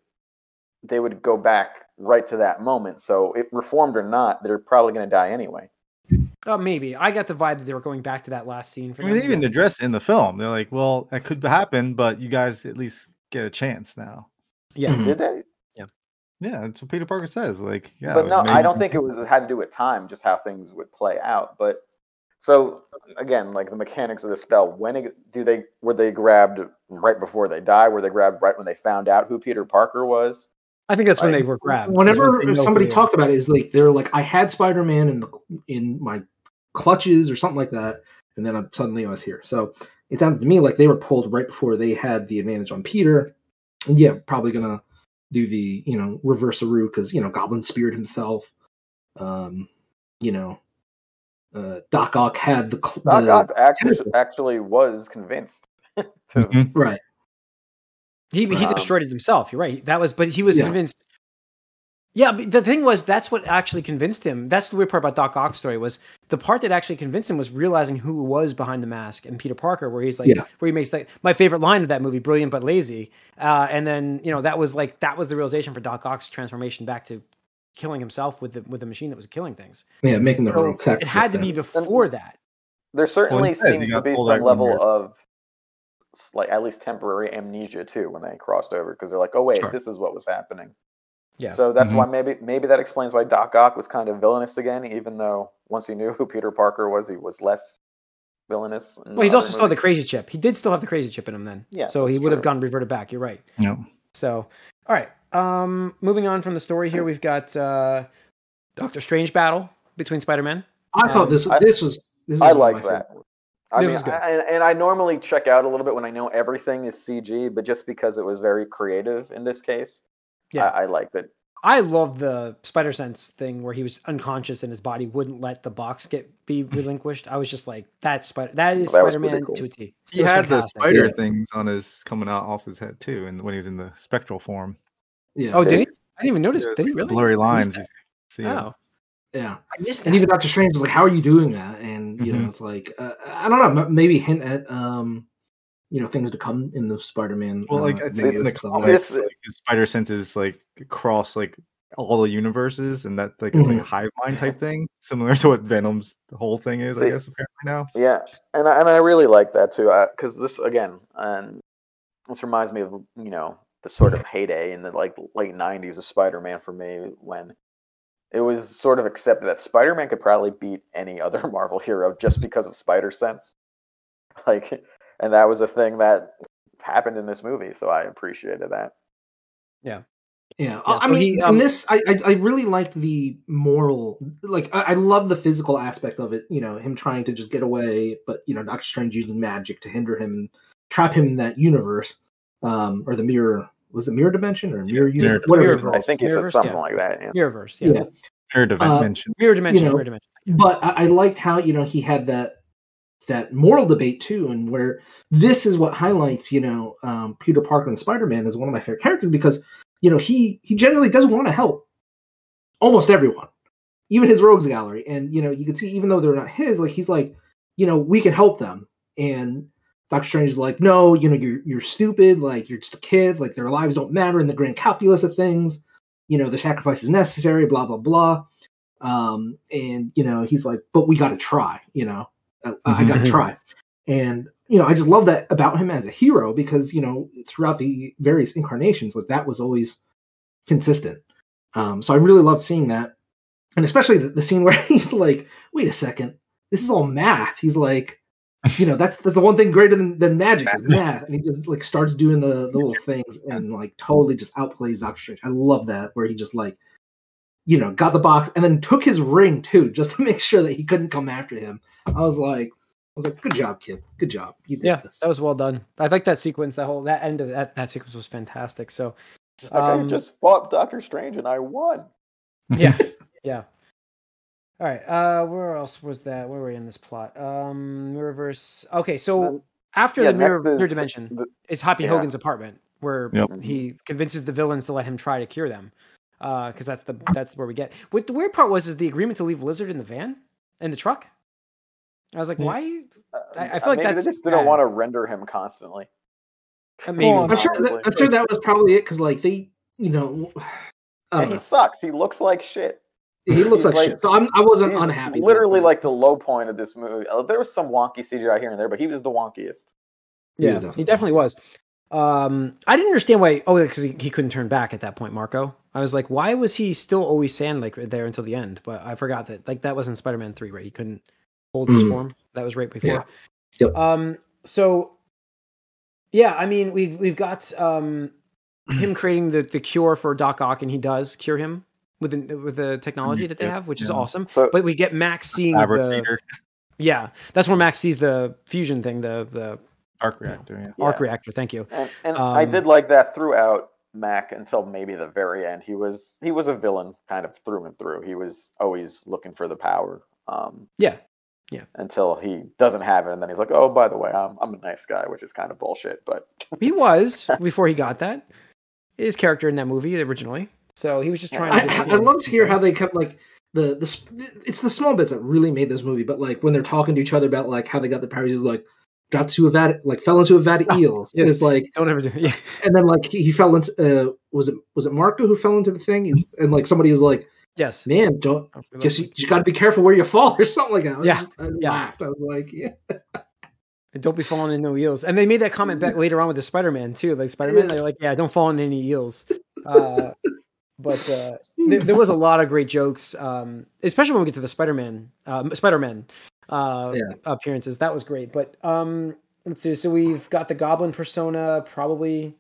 they would go back right to that moment. So it reformed or not, they're probably going to die anyway. Oh, maybe I got the vibe that they were going back to that last scene. For I mean, they them. even address in the film. They're like, well, that could happen, but you guys at least get a chance now. yeah, Mhm. Did they? Yeah, that's what Peter Parker says. Like, yeah, but no, maybe- I don't think it was it had to do with time, just how things would play out. But so again, like the mechanics of the spell, when it, do they were they grabbed right before they die? Were they grabbed right when they found out who Peter Parker was? I think that's when they were grabbed. Whenever once somebody who talked about it, is like they're like, "I had Spider Man in the in my clutches or something like that," and then I'm, suddenly I was here. So it sounded to me like they were pulled right before they had the advantage on Peter. And yeah, probably gonna do the you know reverse route because you know Goblin speared himself. Um, you know, uh, Doc Ock had the, cl- Doc the Ock actually, actually was convinced. to- Mhm. right. He he Um, destroyed it himself. You're right. That was, but he was Yeah. convinced. Yeah, but the thing was, that's what actually convinced him. That's the weird part about Doc Ock's story was the part that actually convinced him was realizing who was behind the mask and Peter Parker, where he's like, Yeah. where he makes like my favorite line of that movie, "Brilliant but lazy," uh, and then you know that was like that was the realization for Doc Ock's transformation back to killing himself with the with the machine that was killing things. Yeah, making the So heroic sacrifice. it had to be then. before that. there certainly he says he seems to be some level when of like at least temporary amnesia too when they crossed over because they're like, oh wait, Sure. this is what was happening. Yeah. So that's Mhm. why maybe maybe that explains why Doc Ock was kind of villainous again, even though once he knew who Peter Parker was, he was less villainous. Well, he's also other still had the crazy chip. He did still have the crazy chip in him then. Yeah. So he that's would have gone reverted back. You're right. Yeah. So, all right. Um, moving on from the story here, we've got uh, Doctor Strange battle between Spider Man I thought this I- this was this I like that. favorite- I mean, was good. I, and, and I normally check out a little bit when I know everything is CG, but just because it was very creative in this case, Yeah. I, I liked it. I love the Spider Sense thing where he was unconscious and his body wouldn't let the box get be relinquished. I was just like, that's Spider. That is That Spider Man cool. to a T. He It was had the spider Yeah. things on his coming out off his head too, and when he was in the spectral form, Yeah. Oh, Did did he? he? I didn't even notice. Yeah, Did he really? blurry lines. that. you see. Oh, yeah. I missed that. And even Doctor Strange was like, "How are you doing that?" And you know, Mhm. it's like uh, I don't know, maybe hint at um, you know, things to come in the Spider-Man. Well, like uh, I think in the movies, comics, like This- like, his spider senses like cross like all the universes, and that like it's like a hive mind type thing, similar to what Venom's whole thing is, I guess apparently now. Yeah, and I, and I really like that too, because this again, and this reminds me of you know the sort of heyday in the like late '90s of Spider-Man for me when it was sort of accepted that Spider-Man could probably beat any other Marvel hero just because of Spider Sense, like, and that was a thing that happened in this movie, so I appreciated that. Yeah, Yeah, I I mean, he, in um, this, I, I I really liked the moral, like I, I love the physical aspect of it. You know, him trying to just get away, but you know, Doctor Strange using magic to hinder him and trap him in that universe, um, or the mirror. Was it mirror dimension or mirror universe? mirror- Whatever. mirror. I think he said something yeah. like that. Yeah. Mirrorverse. Yeah. Yeah. Third Uh, dimension. Mirror dimension. know, mirror dimension. but I, I liked how you know he had that that moral debate too, and where this is what highlights you know um, Peter Parker and Spider Man as one of my favorite characters because you know he he generally does want to help almost everyone, even his rogues gallery, and you know you can see even though they're not his, like he's like you know we can help them, and Doctor Strange is like no, you know you're you're stupid, like you're just a kid, like their lives don't matter in the grand calculus of things, you know the sacrifice is necessary, blah blah blah. Um and you know he's like but we got to try you know i, got to Mhm. try. And you know i just love that about him as a hero because you know throughout the various incarnations like that was always consistent. Um so i really loved seeing that. And especially the, the scene where he's like wait a second. This is all math. He's like you know that's that's the one thing greater than, than magic is math. And he just like starts doing the, the little things and like totally just outplays doctor strange. I love that where he just like you know, got the box and then took his ring too, just to make sure that he couldn't come after him. I was like, I was like, good job, kid. Good job. You did Yeah, this. that was well done. I like that sequence. That whole that end of that that sequence was fantastic. So Like, I Um, just fought Doctor Strange and I won. yeah, yeah. All right. Uh, where else was that? Where were we in this plot? Um, Mirrorverse. Okay, so Then- after yeah, the mirror, next mirror is dimension, the- it's Happy yeah. Hogan's apartment where Yep. he convinces the villains to let him try to cure them. Because that's the that's where we get. What the weird part was is the agreement to leave Lizard in the van, in the truck. I was like, Yeah. why? uh, I- I feel like maybe that's they just didn't bad. want to render him constantly. Uh, Maybe. Well, I'm sure. That. I'm sure that was probably it because, like, they, you know, Yeah, don't he know. sucks. He looks like shit. he looks like, like- shit. So I'm, I wasn't He's unhappy. Literally, that. like the low point of this movie. Uh, There was some wonky CGI here and there, but he was the wonkiest. He yeah, definitely he definitely was. Um, I didn't understand why. Oh, because he, he couldn't turn back at that point, Marko. I was like, why was he still always sand like there until the end? But I forgot that like that was in Spider Man Three, right? He couldn't hold his Mm. form. That was right before. Yeah. Yep. Um. So, yeah, I mean, we've we've got um him creating the the cure for Doc Ock, and he does cure him with the with the technology that they Yeah, have, which is awesome. So But we get Max seeing the yeah. That's where Max sees the fusion thing, the the arc reactor. Yeah. yeah. arc reactor. Thank you. and, and I Um, did like that throughout Mac until maybe the very end. He was he was a villain kind of through and through. He was always looking for the power. Um, Yeah. until he doesn't have it, and then he's like, "Oh, by the way, I'm I'm a nice guy," which is kind of bullshit. But He was before he got that. His character in that movie originally. So he was just trying I, to. I, I love to hear how they kept like the the it's the small bits that really made this movie. But like when they're talking to each other about like how they got the powers, he's like dropped to a vat, like fell into a vat of Oh, eels. yes. It's like Don't ever do. Yeah. and then like he, fell into uh was it was it Marko who fell into the thing? And like somebody is like, Yes. man, don't guess you, you got to be careful where you fall or something like that. I was Yeah, just- I yeah. laughed. I was like, yeah, And Don't be falling in no eels. And they made that comment back later on with the Spider Man too. Like Spider Man, Yeah. they're like, yeah, don't fall in any eels. Uh, but uh, there, there was a lot of great jokes, um, especially when we get to the Spider Man, um, Spider Man uh, Yeah. appearances. That was great. But um, let's see. So we've got the Goblin persona. Probably,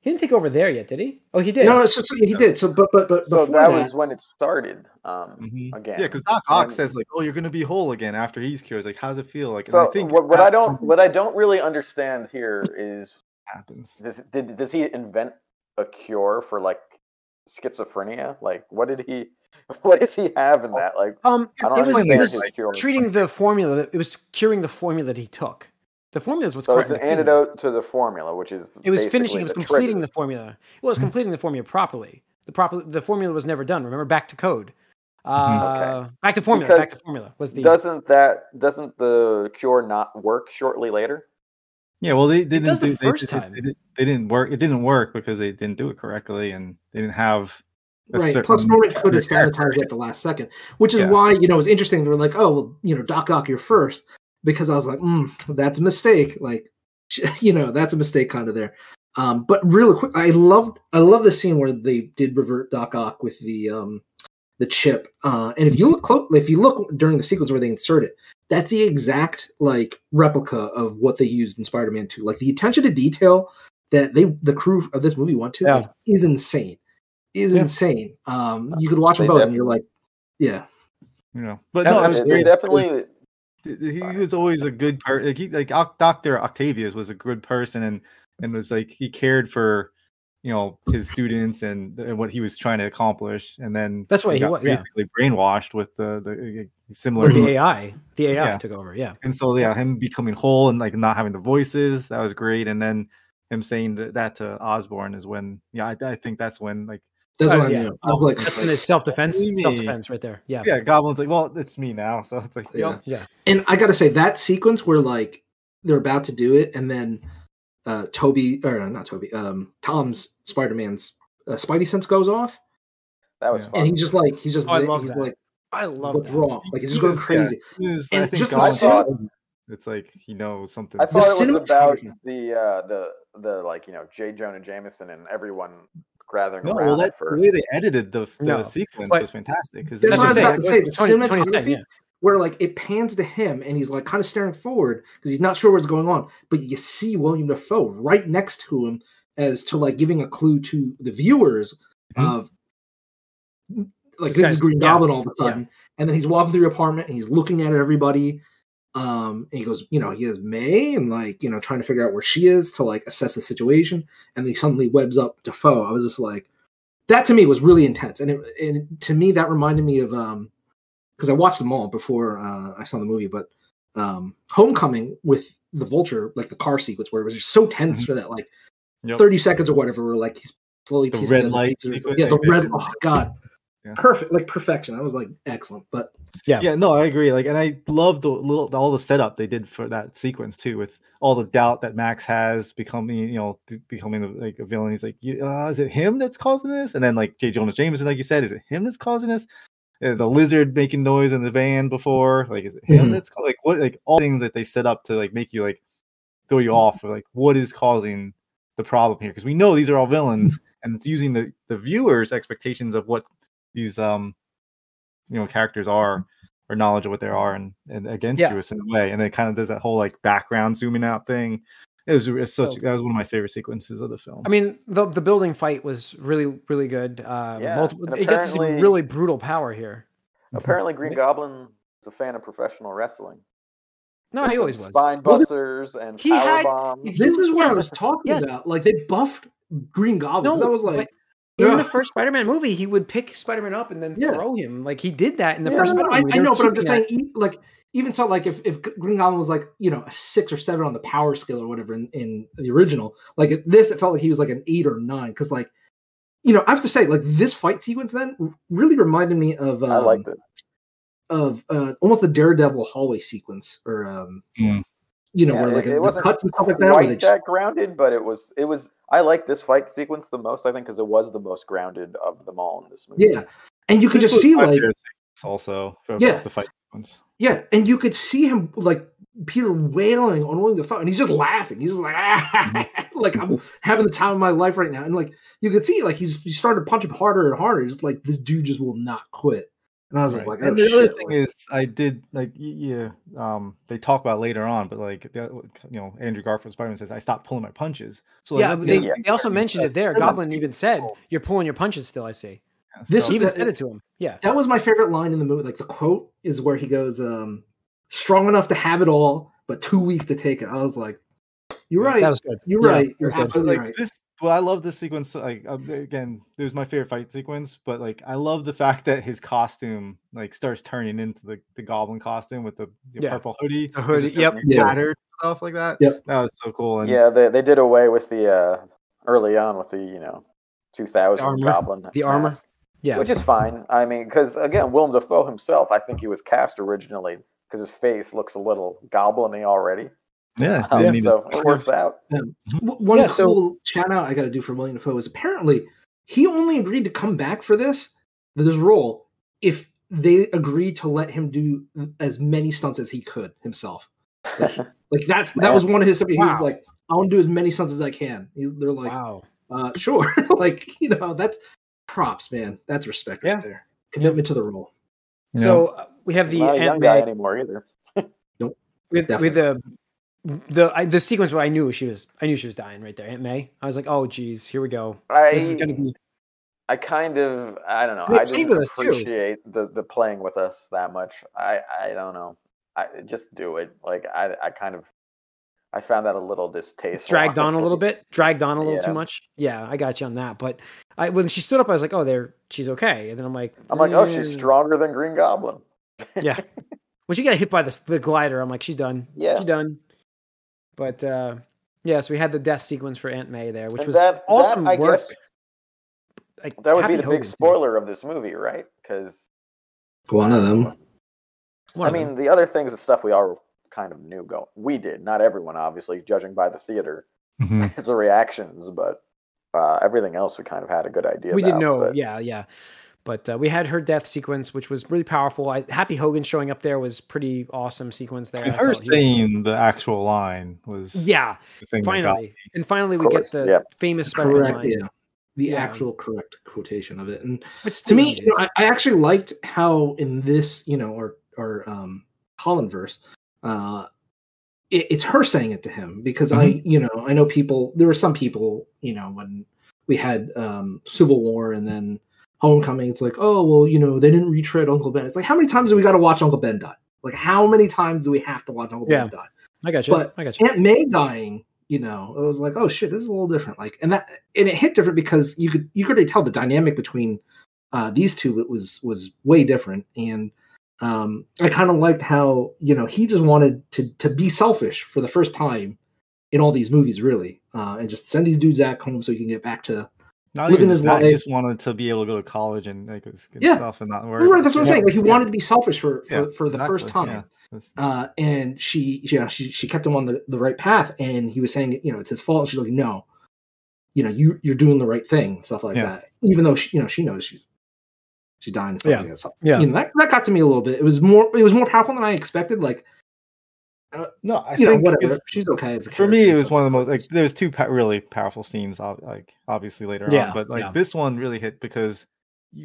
He didn't take over there yet, did he? Oh, he did. No, no, so, so he did. So, but but but So before that that, was when it started. Um, Mhm. again. Yeah, because Doc Ock says like, "Oh, you're gonna be whole again after he's cured." Like, how's it feel? Like, So I think what, what I don't what I don't really understand here is happens. does did does he invent a cure for like schizophrenia? Like what did he what does he have in that? Like Um, I don't it was, understand it was treating the formula. It was curing the formula that he took. The formula is what's So it's an the antidote to the formula, which is It was finishing. It was completing trigger. the formula. Well, it was completing the formula properly. The proper the formula was never done. Remember, back to code. Uh, Back to formula. back to formula was the. Doesn't that doesn't the cure not work shortly later? Yeah, well, they, they didn't does the do, they, first they, time. They, they didn't work. It didn't work because they didn't do it correctly, and they didn't have. Right. Plus, Norman could have it at the last second, which is Yeah. why you know it was interesting. They were like, "Oh, well, you know, Doc Ock, you're first. because I was like, mm, "That's a mistake." Like, you know, that's a mistake kind of there. Um, but really quick, I loved I love the scene where they did revert Doc Ock with the um the chip. Uh, and if you look close, if you look during the sequence where they insert it, that's the exact like replica of what they used in Spider-Man 2. Like the attention to detail that they the crew of this movie went to Yeah. like, is insane. Is Yeah. insane. Um, you could watch them both and you're like, yeah, You know, but no, it it was It- it great. definitely he was always a good person. Like, he, like Doctor Octavius was a good person, and and was like he cared for you know his students and, and what he was trying to accomplish. And then That's why he got wa- yeah. basically brainwashed with the the uh, similar. The AI. The AI Yeah. took over. Yeah. And so yeah, him becoming whole and like not having the voices, that was great. And then him saying that, that to Osborn is when yeah, I, I think that's when like that's Oh, what yeah. I knew. I was like, That's It's in self defense. "What do you Self defense right there. Yeah. yeah, Goblin's like, well, it's me now. So it's like, Yeah. yeah, Yeah. and I gotta say that sequence where like they're about to do it, and then uh Tobey or not Tobey, um Tom's Spider Man's uh, Spidey sense goes off, that was Yeah. fun. and he's just like he's just Oh, I love he's that. like I love what's that. wrong? Like he's just He going was- yeah, crazy. And I think just the Goblin's thought- it's like he knows something. I The thought it was about the uh, the the like you know J. Jonah Jameson and everyone gathering no, well, that at the way they edited the, the No, sequence but- was fantastic because That's That's what I was about to say. The 20 2010, cinematography, yeah. where like it pans to him and he's like kind of staring forward because he's not sure what's going on, but you see William Dafoe right next to him as to like giving a clue to the viewers Mhm. of like This this, is Green yeah, Goblin all of a yeah. sudden, and then he's walking through your apartment and he's looking at everybody. Um, and he goes, you know, he has May and like, you know, trying to figure out where she is to like assess the situation. And he suddenly webs up Dafoe. I was just like, that to me was really intense. And it, and to me, that reminded me of, um, because I watched them all before uh, I saw the movie, but um, Homecoming with the Vulture, like the car sequence where it was just so tense Mhm. for that like Yep. 30 seconds or whatever, where like he's slowly The red light. Yeah, the red. Oh god, Yeah. perfect, like perfection. I was like excellent. But Yeah. yeah no i agree like and i love the little all the setup they did for that sequence too with all the doubt that max has becoming you know becoming a, like a villain he's like uh, is it him that's causing this and then like J. Jonah Jameson like you said is it him that's causing this Uh, the lizard making noise in the van before like is it him Mhm. that's like what like all things that they set up to like make you like throw you off or like what is causing the problem here because we know these are all villains and it's using the the viewers expectations of what these um you know characters are or knowledge of what they are and, and against Yeah. you in a way and it kind of does that whole like background zooming out thing it was it's such So- that was one of my favorite sequences of the film I mean, the the building fight was really really good. Uh, Yeah, multiple. It gets some really brutal power here. Apparently, Green Goblin is a fan of professional wrestling. No, There's he always was. Spine Well, busters and he power had- bombs. this is what I was talking Yes. about. Like they buffed Green Goblin. No, I was like, in yeah. the first Spider-Man movie, he would pick Spider-Man up and then Yeah. throw him. Like he did that in the Yeah, first no, no, Spider-Man I, movie. I They know, but I'm just keeping saying, e- like even so, like if if Green Goblin was like you know a six or seven on the power scale or whatever in, in the original, like this, it felt like he was like an eight or nine because like you know I have to say like this fight sequence then really reminded me of um, I liked it. of uh, almost the Daredevil hallway sequence or um Mm. you know Yeah, where it- like it the wasn't cuts and stuff like that. Where they Quite just, that grounded, but it was it was. I like this fight sequence the most. I think because it was the most grounded of them all in this movie. yeah, and you could This just see like also Yeah. the fight sequence Yeah, and you could see him like Peter wailing on William Dafoe, and he's just laughing. He's just like, mm-hmm. like I'm having the time of my life right now, and like you could see, like he's he's starting to punch him harder and harder. He's like this dude just will not quit. And I was Right. like, oh, and the other thing like- is, I did like yeah. Um, they talk about later on, but like you know, Andrew Garfield Spider Man says, "I stopped pulling my punches." So like, yeah, that's the they, yeah. they also mentioned it there. Goblin even said, "You're pulling your punches still." I see. Yeah, This so- even that- said it to him. Yeah. that was my favorite line in the movie. Like the quote is where he goes, um, "Strong enough to have it all, but too weak to take it." I was like, "You're right. That was good. You're Yeah, right. You're absolutely like right." this well i love this sequence like uh, again it was my favorite fight sequence but like i love the fact that his costume like starts turning into the, the goblin costume with the, the Yeah. purple hoodie The hoodie, just, yep. like, Yeah. tattered stuff like that Yep. that was so cool and Yeah, they they did away with the uh early on with the you know 2000 goblin The armor. Yeah. which is fine. I mean, because again, Willem Dafoe himself, I think he was cast originally because his face looks a little goblin-y already. Yeah, Um, they so to- it works out. W- One Yeah, so- cool shout out I got to do for William Dafoe is apparently he only agreed to come back for this this role if they agreed to let him do as many stunts as he could himself. Like that that was one of his. He was like, I want to do as many stunts as I can. He- They're like, wow. uh, sure. like you know that's props, man. That's respect right Yeah. there. Commitment to the role. Yeah. So uh, we have the Not a young guy anymore either. with with the the I, the sequence where I knew she was I knew she was dying right there. Aunt May. I was like, oh geez, here we go. I This is gonna be I kind of I don't know. I didn't too. appreciate the the playing with us that much. I I don't know. I just do it. Like I I kind of I found that a little distasteful. dragged on a little bit, dragged on a little Yeah. too much. Yeah, I got you on that. But I when she stood up, I was like, oh, there, she's okay. And then I'm like, I'm like, oh, she's "Mm." stronger than Green Goblin. Yeah. when she got hit by the the glider, I'm like, she's done. Yeah. she's done. But uh yeah, so we had the death sequence for Aunt May there, which And was that, awesome that, I work. guess Like, that would Happy be the Hogan, big too. spoiler of this movie, right? Because One of them. One I of them. mean, the other things and stuff we all kind of knew. Go, we did, not everyone, obviously, judging by the theater, Mhm. the reactions, but uh, everything else we kind of had a good idea. we about, didn't know. but- Yeah, yeah. But uh, we had her death sequence, which was really powerful. I, Happy Hogan showing up there was pretty awesome sequence there. and I her thought saying the actual line was yeah, the thing finally, and finally we get the yeah. famous Spider-Man Correct. line, Yeah. The Yeah. actual correct quotation of it. And which to me, you know, I, I actually liked how in this, you know, or or um Holland verse, uh it, it's her saying it to him because I, you know, I know people there were some people, you know, when we had um Civil War and then Homecoming, it's like, oh well, you know, they didn't retread Uncle Ben. It's like how many times do we gotta watch Uncle Ben die? Like how many times do we have to watch Uncle Yeah. Ben die? I got you. But I got you. Aunt May dying, you know, it was like, oh shit, this is a little different. Like, and that and it hit different because you could you could tell the dynamic between uh, these two. It was was way different, and um, I kind of liked how you know he just wanted to to be selfish for the first time in all these movies, really, uh, and just send these dudes back home so he can get back to. Not living even his just that, he life. just wanted to be able to go to college and like Yeah. stuff and not worry. Right, that's what I'm saying. Like he Yeah. wanted to be selfish for for, Yeah, for the first time. yeah. Uh, and she, you know, she she kept him on the, the right path, and he was saying, you know, it's his fault. And she's like, no, you know, you you're doing the right thing, and stuff like Yeah. that. Even though she, you know, she knows she's she's dying and stuff Yeah. like that. So, Yeah. you know, that, that got to me a little bit. It was more it was more powerful than I expected. Like, Uh, no, I you know, think whatever. She's okay. As a for me, it was stuff one of the most like there's two pa- really powerful scenes, like obviously later Yeah, on, but like yeah. this one really hit because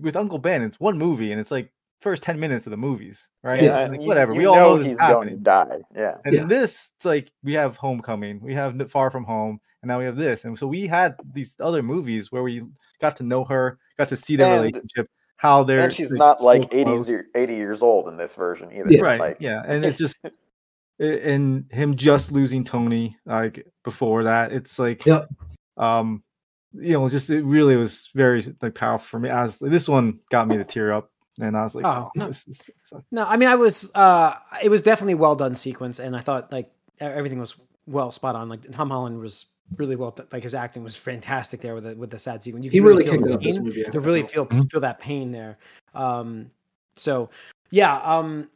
with Uncle Ben, it's one movie and it's like first ten minutes of the movies, right? Yeah. Like, you- whatever. you we all know, this he's is going to die. Yeah. And Yeah. this, it's like we have Homecoming, we have Far From Home, and now we have this. And so we had these other movies where we got to know her, got to see their And- relationship, how they're And she's not like 80, close. 80 years old in this version either. Yeah. right Like, yeah and it's just a- and him just losing tony like before that it's like Yep. um you know just it really was very like powerful for me as this one got me to tear up and i was like Oh, oh, no. this is so- No, I mean, I was. uh It was definitely well done sequence, and I thought like everything was well spot on. Like Tom Holland was really well. done- Like his acting was fantastic there with the with the sad sequence. You He could really kicked the up this movie. To really felt. feel Mhm. feel that pain there. Um, so yeah, um,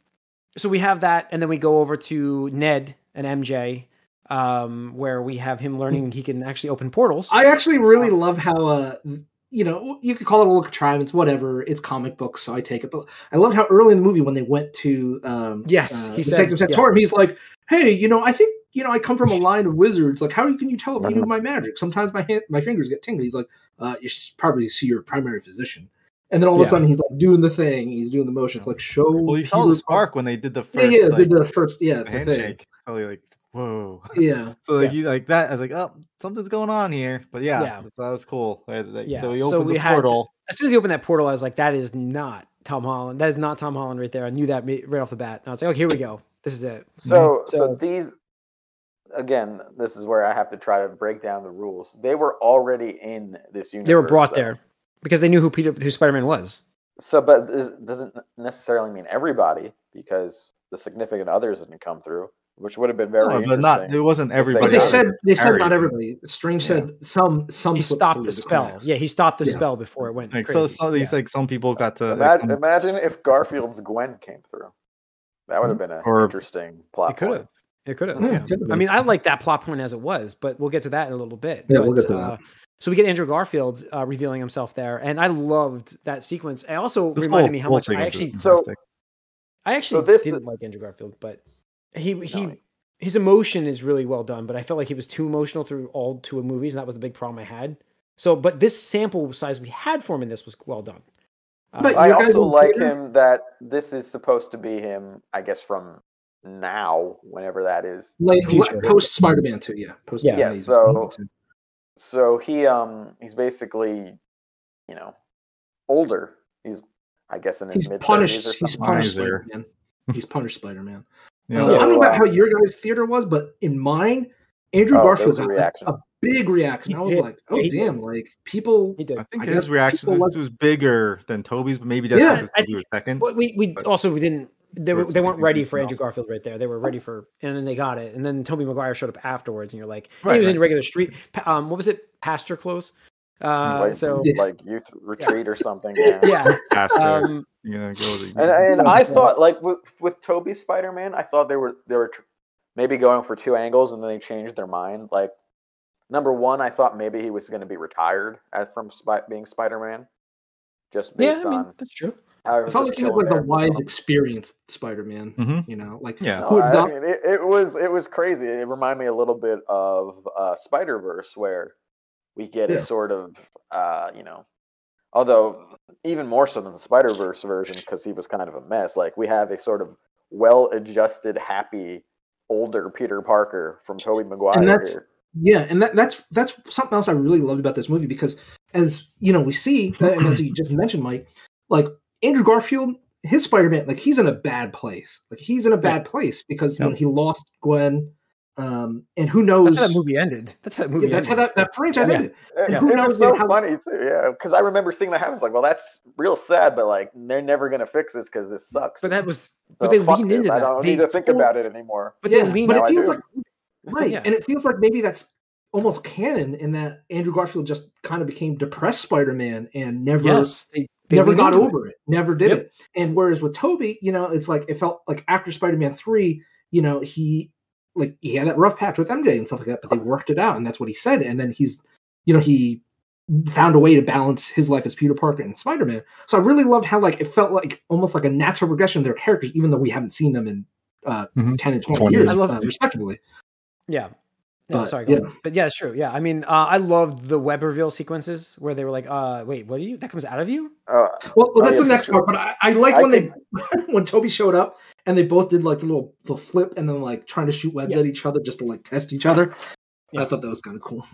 so we have that, and then we go over to Ned and MJ, um, where we have him learning he can actually open portals. I actually really love how uh you know you could call it a little contrivance, whatever. It's comic books, so I take it. But I love how early in the movie when they went to um Yes, uh, he said- Detective yeah. Sanctorum, he's like, hey, you know, I think you know I come from a line of wizards. Like, how can you tell if you knew my magic? Sometimes my hand, my fingers get tingly. He's like, uh, you should probably see your primary physician. And then all of Yeah. a sudden he's like doing the thing. He's doing the motions like show. Well, you saw the spark when they did the first yeah, like, did the first, yeah, the the thing. handshake. So like, whoa. Yeah, So like Yeah. you like that. I was like, oh, something's going on here. But yeah, Yeah. that was cool. Yeah, So he so opens we a had- portal. As soon as he opened that portal, I was like, "That is not Tom Holland. That is not Tom Holland right there." I knew that right off the bat. And I was like, "Oh, here we go. This is it." So, so, So- these, again, this is where I have to try to break down the rules. They were already in this universe. They were brought though. there because they knew who Peter, who Spider Man was. So, but this doesn't necessarily mean everybody because the significant others didn't come through, which would have been very No, but not. It wasn't everybody. but they said they said not everybody. Strange said some some He stopped the spell. cracks. Yeah, he stopped the Yeah. spell before it went. Like crazy. so, so these Yeah. like some people got to. Imagine, some- imagine if Garfield's Gwen came through. That would have been an Or- interesting plot. it could have. It could have. Yeah, Yeah. I mean, I like that plot point as it was, but we'll get to that in a little bit. Yeah, we'll get to uh, that. So we get Andrew Garfield uh, revealing himself there, and I loved that sequence. It also this reminded whole- me how much I actually So- I actually this- didn't like Andrew Garfield, but he he No. his emotion is really well done. But I felt like he was too emotional through all two movies, and that was the big problem I had. So, but this sample size we had for him in this was well done. Uh, But I you also like theater? him that this is supposed to be him, I guess, from now, whenever that is. Like post Spider Man two, yeah, post Yeah, Yeah, Amazing so- Spider-Man 2. So he um he's basically, you know, older. He's I guess in his he's mid punished. or He's something. punished Miser. Spider Man. He's punished Spider Man. Yeah. Uh, I don't know about uh, how your guys' theater was, but in mine, Andrew Oh, Garfield was a got reaction. a, a big reaction. He I was did. like, oh Yeah, he did. damn, like people. he did. I think I his reaction was, like- was bigger than Tobey's, but maybe that's Yeah, just I because he was second. But we we But- also we didn't. They We're were, they weren't ready for Andrew else. Garfield right there. They were ready for, and then they got it. And then Tobey Maguire showed up afterwards, and you're like, Right, he was in right. regular street. Um, what was it? Pastor clothes. Uh, like, so like youth retreat or something. Yeah. yeah. Faster. Um, You're gonna go with And and I thought like with with Tobey Spider Man, I thought they were they were tr- maybe going for two angles, and then they changed their mind. Like number one, I thought maybe he was going to be retired as from Spy- being Spider Man, just yeah, based I mean on that's true. How I felt just like he was like a there for so wise, long. experienced Spider Man. Mhm. You know, like Yeah. No, who I not- mean, it, it was it was crazy. It reminded me a little bit of uh, Spider Verse, where we get Yeah. a sort of uh, you know, although even more so than the Spider Verse version because he was kind of a mess. Like we have a sort of well-adjusted, happy, older Peter Parker from Tobey Maguire. that's- here. Yeah, and that, that's that's something else I really loved about this movie because, as you know, we see, and as you just mentioned, Mike, like Andrew Garfield, his Spider Man, like he's in a bad place. Like he's in a bad place because you know he lost Gwen, um, and who knows? That's how that movie ended. That's how that movie yeah, that's how that, that franchise Yeah. ended. It, Yeah. it Who was knows so how- funny too, yeah. Because I remember seeing that happen. I was like, "Well, that's real sad," but like, they're never gonna fix this because this sucks. But that was, So but they fuck leaned this. into I don't They need to think pulled- about it anymore. But yeah, they leaned but it feels like right, Yeah. and it feels like maybe that's almost canon in that Andrew Garfield just kind of became depressed Spider Man and never Yes, they, they never got over it. Never did Yep. it. And whereas with Tobey, you know, it's like it felt like after Spider-Man three, you know, he like he had that rough patch with MJ and stuff like that, but they worked it out, and that's what he said. And then he's, you know, he found a way to balance his life as Peter Parker and Spider-Man. So I really loved how like it felt like almost like a natural progression of their characters, even though we haven't seen them in uh Mhm. ten and twenty 20 years, years. I love- uh, respectively. Yeah. No, But, sorry. Yeah. on. But yeah, it's true. Yeah. I mean, uh, I loved the web reveal sequences where they were like, uh, wait, what are you? That comes out of you? Uh, Well, well Oh, that's yeah, the next sure. part. But I, I like I when think- they when Tobey showed up and they both did like the little the flip and then like trying to shoot webs Yeah. at each other just to like test each other. Yeah. I thought that was kind of cool.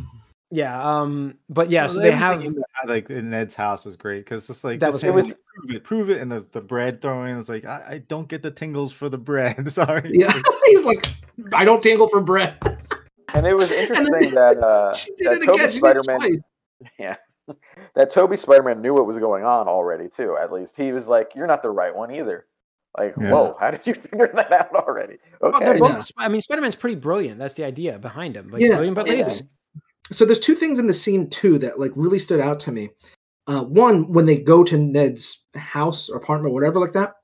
Yeah. Um, but yeah, Well, so they have, in the- like in Ned's house was great because just like That was It was- like, prove it, prove it, and the, the bread throwing is like I, I don't get the tingles for the bread. Sorry. Yeah, he's like, I don't tingle for bread. And it was interesting that uh, she did that. Tobey She Spider-Man, yeah, that Tobey Spider-Man knew what was going on already too. At least he was like, "You're not the right one either." Like, Yeah. whoa, how did you figure that out already? Okay, they're both, Yeah. I mean, Spider Man's pretty brilliant. That's the idea behind him. Like, Yeah, brilliant but lazy. So there's two things in the scene too that like really stood out to me. Uh, one, when they go to Ned's house or apartment, or whatever, like that,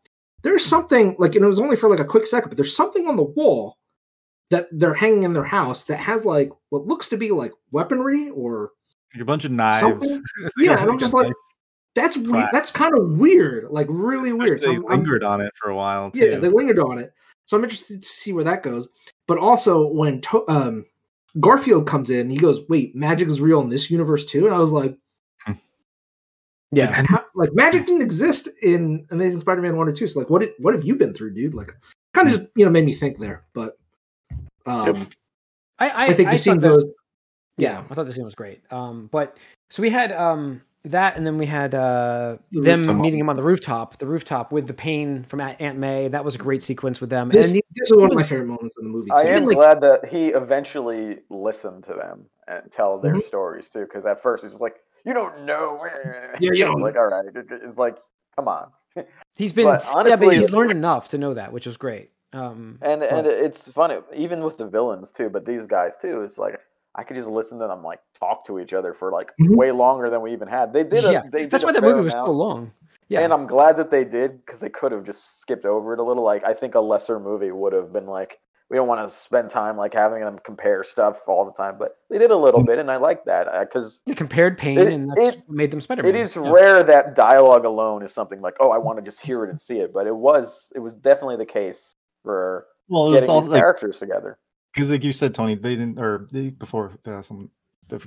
there's something like, and it was only for like a quick second, but there's something on the wall that they're hanging in their house that has like what looks to be like weaponry or Like a bunch of knives. Yeah, and I'm just like, that's we- that's kind of weird, like really weird. They So I'm- I'm- lingered on it for a while. Too. yeah, they lingered on it. So I'm interested to see where that goes. But also when to- um, Garfield comes in, he goes, "Wait, magic is real in this universe too?" And I was like, Yeah. And how, like magic didn't exist in Amazing Spider-Man one or two. So like, what did, what have you been through, dude? Like, kind of just you know made me think there. But um, I I, I think I the scene thought that- goes. yeah, I thought the scene was great. Um, but so we had um that, and then we had uh The them rooftop. meeting him on the rooftop, the rooftop with the pain from Aunt Aunt May. That was a great sequence with them. This, and the- this is one of my favorite moments in the movie. Too. I am like- glad that he eventually listened to them and tell their Mhm. stories too. Because at first he's like, "You don't know." Yeah, you It's like, all right. it- It's like, come on. he's been but yeah, but honestly- he's learned enough to know that, which was great. Um, And and it's funny, even with the villains too. But these guys too, it's like I could just listen to them like talk to each other for like Mhm. way longer than we even had. They did. A, yeah, they that's did why that movie was amount. so long. Yeah, And I'm glad that they did because they could have just skipped over it a little. Like I think a lesser movie would have been like we don't want to spend time like having them compare stuff all the time, but they did a little bit, and I like that because they compared pain, It- and that's it- what made them Spider-Man. it is yeah. rare that dialogue alone is something like, oh, I want to just hear it and see it. But it was it was definitely the case for Well, getting these also like characters together. because like you said, Tony, they didn't or they, before uh, some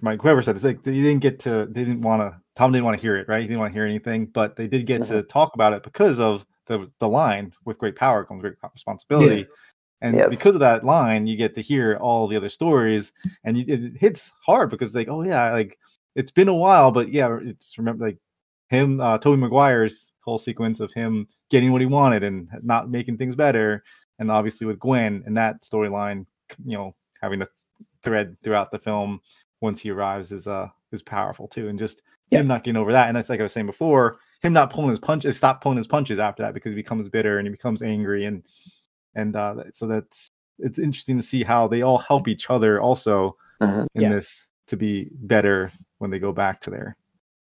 Mike whoever said it's like they didn't get to they didn't want to Tom didn't want to hear it right he didn't want to hear anything but they did get to talk about it because of the the line with great power comes great responsibility and Yes. because of that line you get to hear all the other stories and you, it hits hard because like oh yeah like it's been a while but yeah it's remember like him uh Tobey Maguire's whole sequence of him getting what he wanted and not making things better and obviously with Gwen and that storyline you know having the thread throughout the film once he arrives is uh is powerful too and just Yeah. him not getting over that and that's like i was saying before him not pulling his punches stop pulling his punches after that because he becomes bitter and he becomes angry and and uh that- so that's it's interesting to see how they all help each other also Mhm. in Yeah. this to be better when they go back to there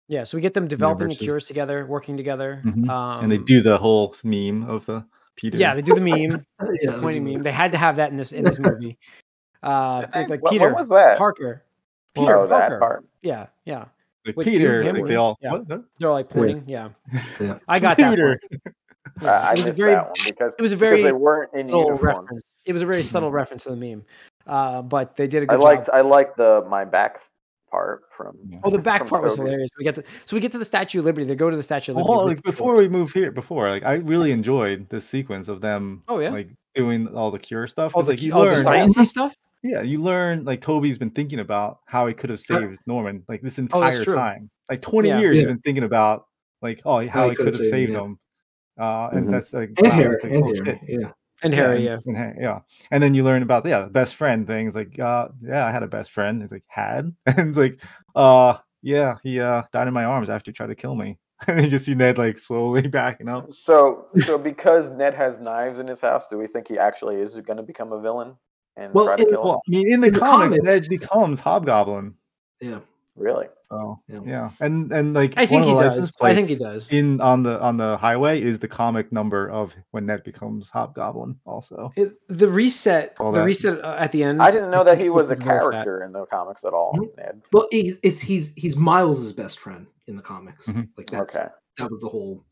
Yeah, so we get them developing the cures together, working together. Mhm. Um, and they do the whole meme of the peter Yeah, they do the meme, Yeah, the pointing meme. They had to have that in this in this movie. Uh, it's like What- Peter what was that? Parker. Peter oh, that Parker. part. Yeah, yeah. like With peter him, like they or- all yeah. what? What? They're like pointing. Yeah, Yeah. I got that. Peter. part. I, I It was a very- that one because It was a very they weren't in subtle uniform. reference. It was a very subtle reference to the meme, uh, but they did a good I liked job. I liked the my back part from. Yeah. Oh, the back from part was hilarious. We get the so we get to the Statue of Liberty. They go to the Statue of Liberty. hold on, with like before we move here, before like I really enjoyed this sequence of them. Oh, yeah? like doing all the cure stuff. oh, 'cause, the, like you oh, the learn, sciencey stuff. yeah, you learn like Tobey's been thinking about how he could have saved Norman like this Oh, entire true. time. Like twenty Yeah. years, Yeah. he's been thinking about like oh how, he he could've saved saved him, him. Uh, and Mhm. that's like And wow, Harry, like, and oh, Harry, yeah. And Harry, yeah. and, and yeah. And then you learn about yeah, the best friend things like uh yeah, I had a best friend. It's like had and it's like uh yeah, he uh died in my arms after he tried to kill me. and you just see Ned like slowly backing up. So so because Ned has knives in his house, do we think he actually is going to become a villain and Well, try to in- kill him? Well, I mean, in the In the comics, comics- Ned becomes Hobgoblin. Yeah. Really? Oh, Yeah. yeah, and and like I think one he of the does. I think he does. In on the on the highway is the comic number of when Ned becomes Hobgoblin. Also, It, the reset, All the that. reset uh, at the end. I didn't know that he was a character in the comics at all, Mhm. Ned. Well, he's it's he's he's Miles's best friend in the comics. Mhm. Like that's Okay. that was the whole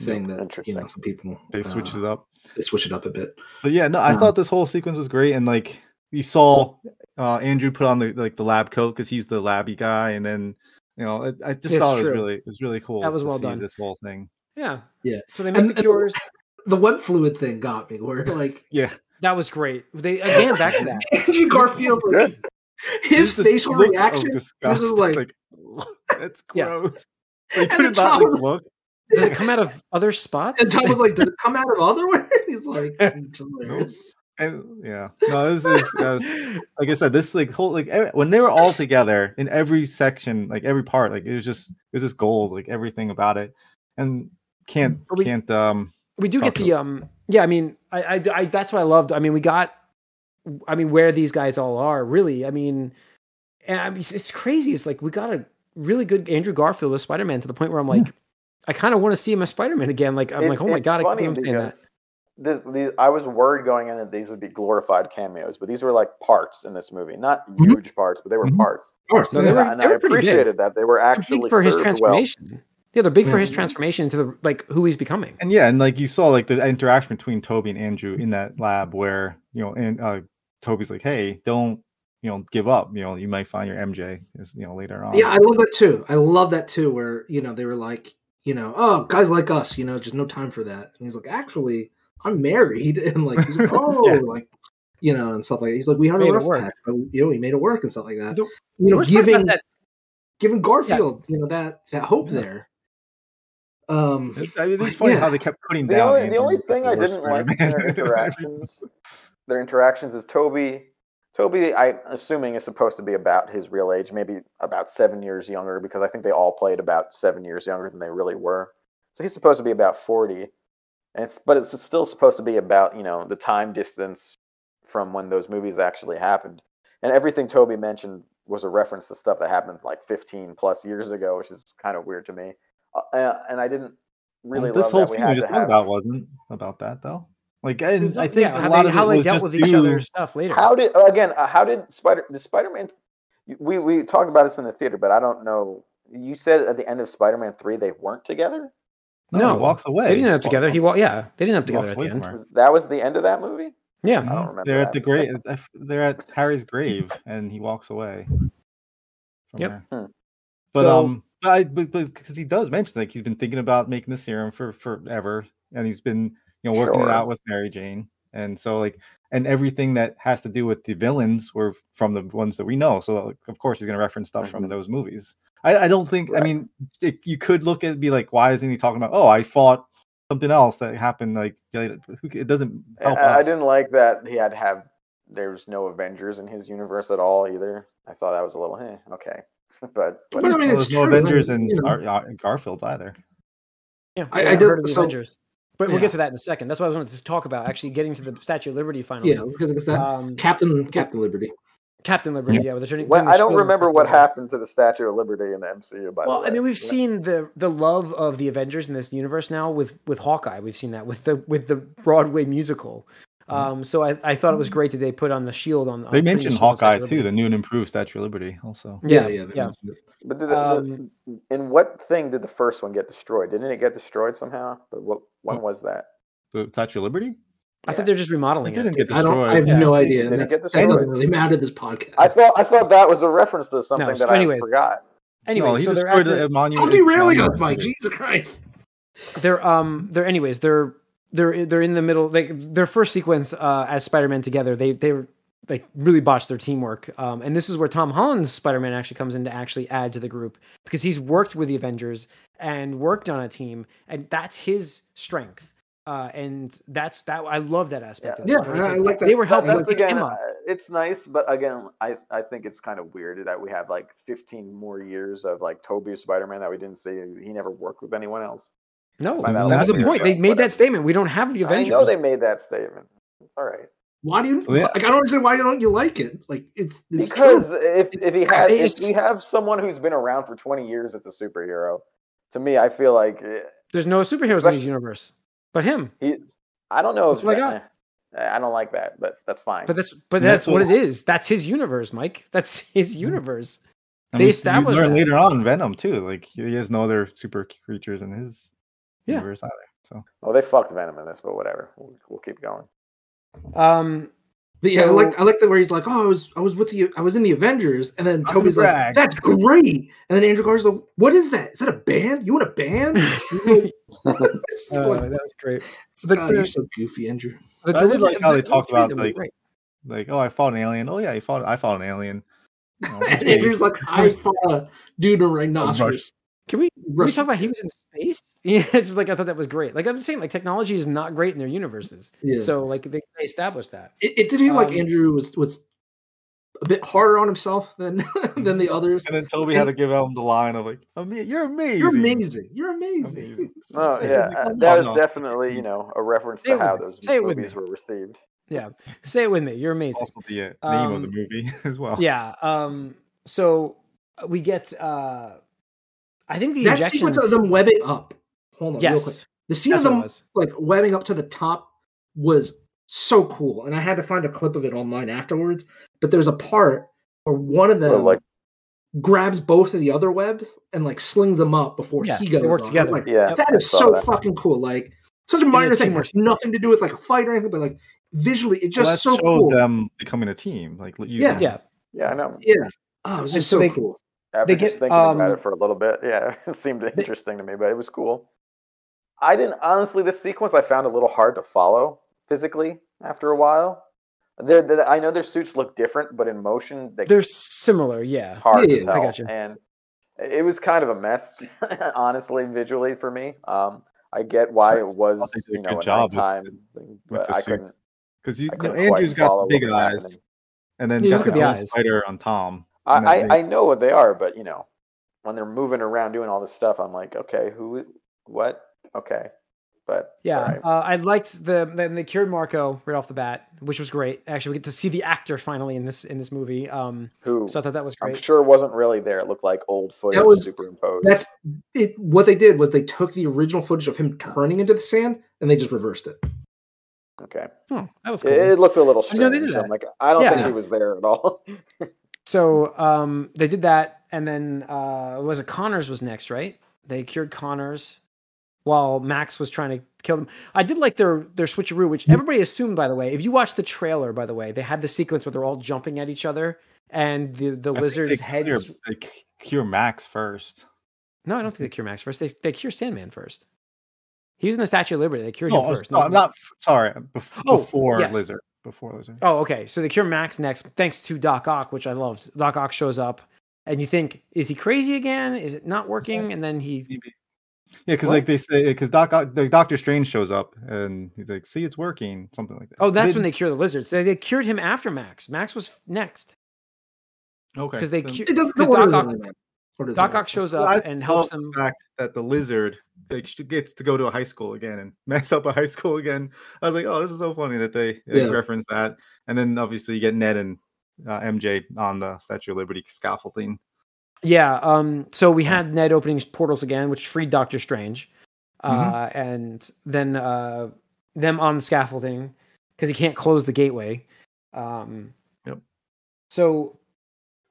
thing that you know some people they switched uh, it up. They switch it up a bit. But yeah, no, I Yeah. thought this whole sequence was great, and like you saw uh Andrew put on the like the lab coat because he's the labby guy, and then you know I, I just It's thought it was really it was really cool. That was to well see done. This whole thing, Yeah. Yeah. So they make And- the cures. The web fluid thing got me. Where like yeah. That was great. They again back to that. Andrew Garfield, like, his Just this facial look of reaction. disgust, just like- that's Yeah. gross. Like, And could the not like, look? Does it come out of other spots? And Tom was like, "Does it come out of other otherwhere?" He's like, hilarious." And yeah, no, this is was, like I said, this like whole like every, when they were all together in every section, like every part, like it was just it was just gold, like everything about it, and can't we- can't um we do get the um yeah i mean I, I i that's what i loved. I mean we got i mean where these guys all are really. I mean and I mean, it's crazy. It's like we got a really good andrew garfield as spider-man to the point where i'm like i kind of want to see him as spider-man again. Like i'm It- like oh my god i funny can't I'm that. because this, these, I was worried going in that these would be glorified cameos, but these were like parts in this movie, not Mm-hmm. Mhm. huge parts, but they were Mhm. parts. Of course, No, they were- and I pretty big. appreciated that they were actually big for his served well. transformation yeah they're big for his transformation to the like who he's becoming and yeah, and like you saw like the interaction between Tobey and Andrew in that lab where you know and uh Tobey's like, hey, don't you know give up, you know you might find your MJ is you know later on. Yeah, I love that too. I love that too. Where you know they were like, you know, oh, guys like us, you know, just no time for that. And he's like, actually, I'm married, and like, he's like, oh, Yeah. like, you know, and stuff like that. He's like, we had Made a rough work. patch, but you know, we made it work and stuff like that. The- You know, Worst giving that, giving Garfield, you know, that that hope Yeah. there. Um, It's, I mean, it's funny Yeah. how they kept putting The down. only the only thing the I didn't like in Spider-Man. their interactions, their interactions is Tobey. Tobey, I'm assuming is supposed to be about his real age, maybe about seven years younger, because I think they all played about seven years younger than they really were. So he's supposed to be about forty, and it's but it's still supposed to be about you know the time distance from when those movies actually happened, and everything Tobey mentioned was a reference to stuff that happened like 15 plus years ago, which is kind of weird to me. Uh, and- and I didn't really Well, this love whole that we scene we had just to talked have. about wasn't about that though. Like, and I think yeah, a lot they, of how it they was dealt just with each due- other's stuff later. How did again? Uh, how did Spider the Spider-Man? We we talked about this in the theater, but I don't know. You said at the end of Spider-Man three they weren't together. No, No, he walks away. they didn't end up together. He wa- yeah, they didn't end up together at the end. her. Was- That was the end of that movie. Yeah, I don't remember They're at the grave. They're at Harry's grave, and he walks away. Yep. Hmm. But So- um, but I but because he does mention like he's been thinking about making the serum for forever, and he's been you know working Sure. it out with Mary Jane, and so like and everything that has to do with the villains were from the ones that we know. So like, of course he's going to reference stuff from Mhm. those movies. I, I don't think. I mean, it, you could look at it be like, why isn't he talking about? Oh, I fought something else that happened. Like later." Who ca- it doesn't I, help. I us. didn't like that he had to have. There's no Avengers in his universe at all either. I thought that was a little eh, okay, but But I mean, Well, there's no true. Avengers and you know. Gar- uh, Garfield's either. yeah. I- yeah, I I've did- heard of the so- Avengers, but we'll Yeah. get to that in a second. That's what I wanted to talk about. Actually, getting to the Statue of Liberty finally. Yeah, because it's that Um, Captain Captain Liberty. Captain Liberty. Yeah, with the turning. Well, I don't remember what happened to the Statue of Liberty in the MCU. By Well, the way, Well, I mean, we've You know? seen the the love of the Avengers in this universe now with with Hawkeye. We've seen that with the with the Broadway musical. Um, so I, I thought it was great that they put on the shield on. on They putting the mentioned shield on Statue Hawkeye too, the new and improved Statue of Liberty. Also, Yeah, yeah, yeah. mentioned it. But did the, Um, the, in what thing did the first one get destroyed? Didn't it get destroyed somehow? But what when Oh. was that? the Statue of Liberty. I Yeah. thought they were just remodeling It didn't it. get I don't. I have destroyed. no idea. Did and it that's- get that destroyed? doesn't really matter this podcast. I thought I thought that was a reference to something No, so that anyways. I forgot. Anyway, no, he so they're destroyed at the, a monument. Stop derailing us, Mike. Jesus Christ. they're um they're anyways they're they're they're in the middle like their first sequence uh as spider-man together they they like really botched their teamwork um and this is where tom holland's spider-man actually comes in to actually add to the group because he's worked with the avengers and worked on a team and that's his strength uh and that's that i love that aspect of it. Yeah, So it's I- I like that. they were That- helping That's to pick again, uh, it's nice, but again, I I think it's kind of weird that we have like 15 more years of like Tobey Spider-Man that we didn't see. He never worked with anyone else. No Find out that was the point but they made whatever. that statement we don't have the I avengers know they made that statement. It's all right Why do you yeah. like? I don't understand why don't you like it? Like it's, it's because true. if It's- if he had if we have someone who's been around for 20 years as a superhero, to me, I feel like eh, there's no superheroes in his universe but him he's. I don't know That's if what I that- eh, I don't like that, but that's fine. But that's but that's, that's what it what- is. That's his universe, Mike. That's his universe. I They established you learn that. later on Venom too. Like he has no other super creatures in his Yeah. universe either. So well, they fucked Venom in this, but whatever. We'll, we'll keep going. Um, But yeah, I like I like that where he's like, oh, I was I was with the I was in the Avengers, and then Tobey's like, that's great, and then Andrew Garza's like, what is that? Is that a band? You in a band? It's uh, like, that was great. God, but the- you're so goofy, Andrew. The I did like how they talked about, them like, great. like, oh, I fought an alien. Oh yeah, he fought. I fought an alien. You know, And Andrew's like, I fought a dude in a rhinoceros. Can we? Can we talk about he was in space? Yeah, it's just like I thought that was great. Like I'm saying, like technology is not great in their universes. Yeah. So like they, they established that. It, it did feel like Um, Andrew was was a bit harder on himself than than the others. And then Tobey had to give him the line of like, "Ama- "You're amazing. You're amazing. You're amazing. Amazing. Oh Say yeah, Like, oh, that no, was no. definitely you know a reference Say to it how me. those Say it with movies me. were received. Yeah. Say it with me. You're amazing. Also the uh, name of the Um, movie as well. Yeah. Um. So we get. uh I think the that injections. sequence of them webbing up. Hold on, real quick. yes. The scene That's of them was. like webbing up to the top was so cool, and I had to find a clip of it online afterwards. But there's a part where one of Well, them like grabs both of the other webs and like slings them up before Yeah, he they goes. work on. Together. Like, yeah, that I is so that. fucking cool. Like such a minor thing, teamwork. has nothing to do with like a fight or anything, but like visually, it Well, just that so showed cool. them becoming a team. Like using Yeah. Yeah. Yeah, I know. Yeah, oh, it was And just so so they- cool. After They just get, thinking about um, it for a little bit, yeah, it seemed interesting to me, but it was cool. I didn't honestly. This sequence I found a little hard to follow physically after a while. They're, they I know their suits look different, but in motion, they, They're similar, yeah. it's hard Yeah, to yeah, I tell. gotcha. And it was kind of a mess, honestly, visually for me. Um, I get why it was, a you know, good a job with- thing, but I suits. couldn't. because you, you know, Andrew's got the big eyes, happening. and then Yeah, got look at the the Iron eyes. spider on Tom. I, I, I know what they are, but you know, when they're moving around doing all this stuff, I'm like, okay, who, what, okay, but Yeah, right. uh, I liked the then they cured Marko right off the bat, which was great. Actually, we get to see the actor finally in this in this movie. Um, who so I thought that was great. I'm sure wasn't really there. It looked like old footage that was- superimposed. That's it. What they did was they took the original footage of him turning into the sand and they just reversed it. okay. Oh, that was It, cool. it looked a little I know they strange. did I'm like, I don't think Yeah. he was there at all. So um, they did that, and then uh, was it Connors was next, right? They cured Connors while Max was trying to kill them. I did like their their switcheroo, which everybody assumed, by the way. If you watch the trailer, by the way, they had the sequence where they're all jumping at each other, and the the I lizard's head. Cure, s- they c- cure Max first. No, I don't think they cure Max first. They they cure Sandman first. He was in the Statue of Liberty. They cured No, him first. no, I'm not sorry. bef- Oh, before yes. Lizard. Before Lizard. Oh, okay. So they cure Max next, thanks to Doc Ock, which I loved. Doc Ock shows up, and you think, is he crazy again? Is it not working? And then he Maybe. Yeah, because like they say, because Doc, Ock- the Doctor Strange shows up and he's like, "See, it's working," something like that. Oh, that's when they cure the lizards. They, they cured him after Max. Max was next okay because they then- cu- because Doc Ock, in that. Order is Doc Ock shows up I and helps them. The fact that the lizard like she gets to go to a high school again and mess up a high school again. I was like, "Oh, this is so funny that they, they Yeah. reference that." And then obviously you get Ned and uh, MJ on the Statue of Liberty scaffolding. Yeah. Um. So we had Ned opening portals again, which freed Doctor Strange, uh, and then uh, them on the scaffolding because he can't close the gateway. Um. Yep. So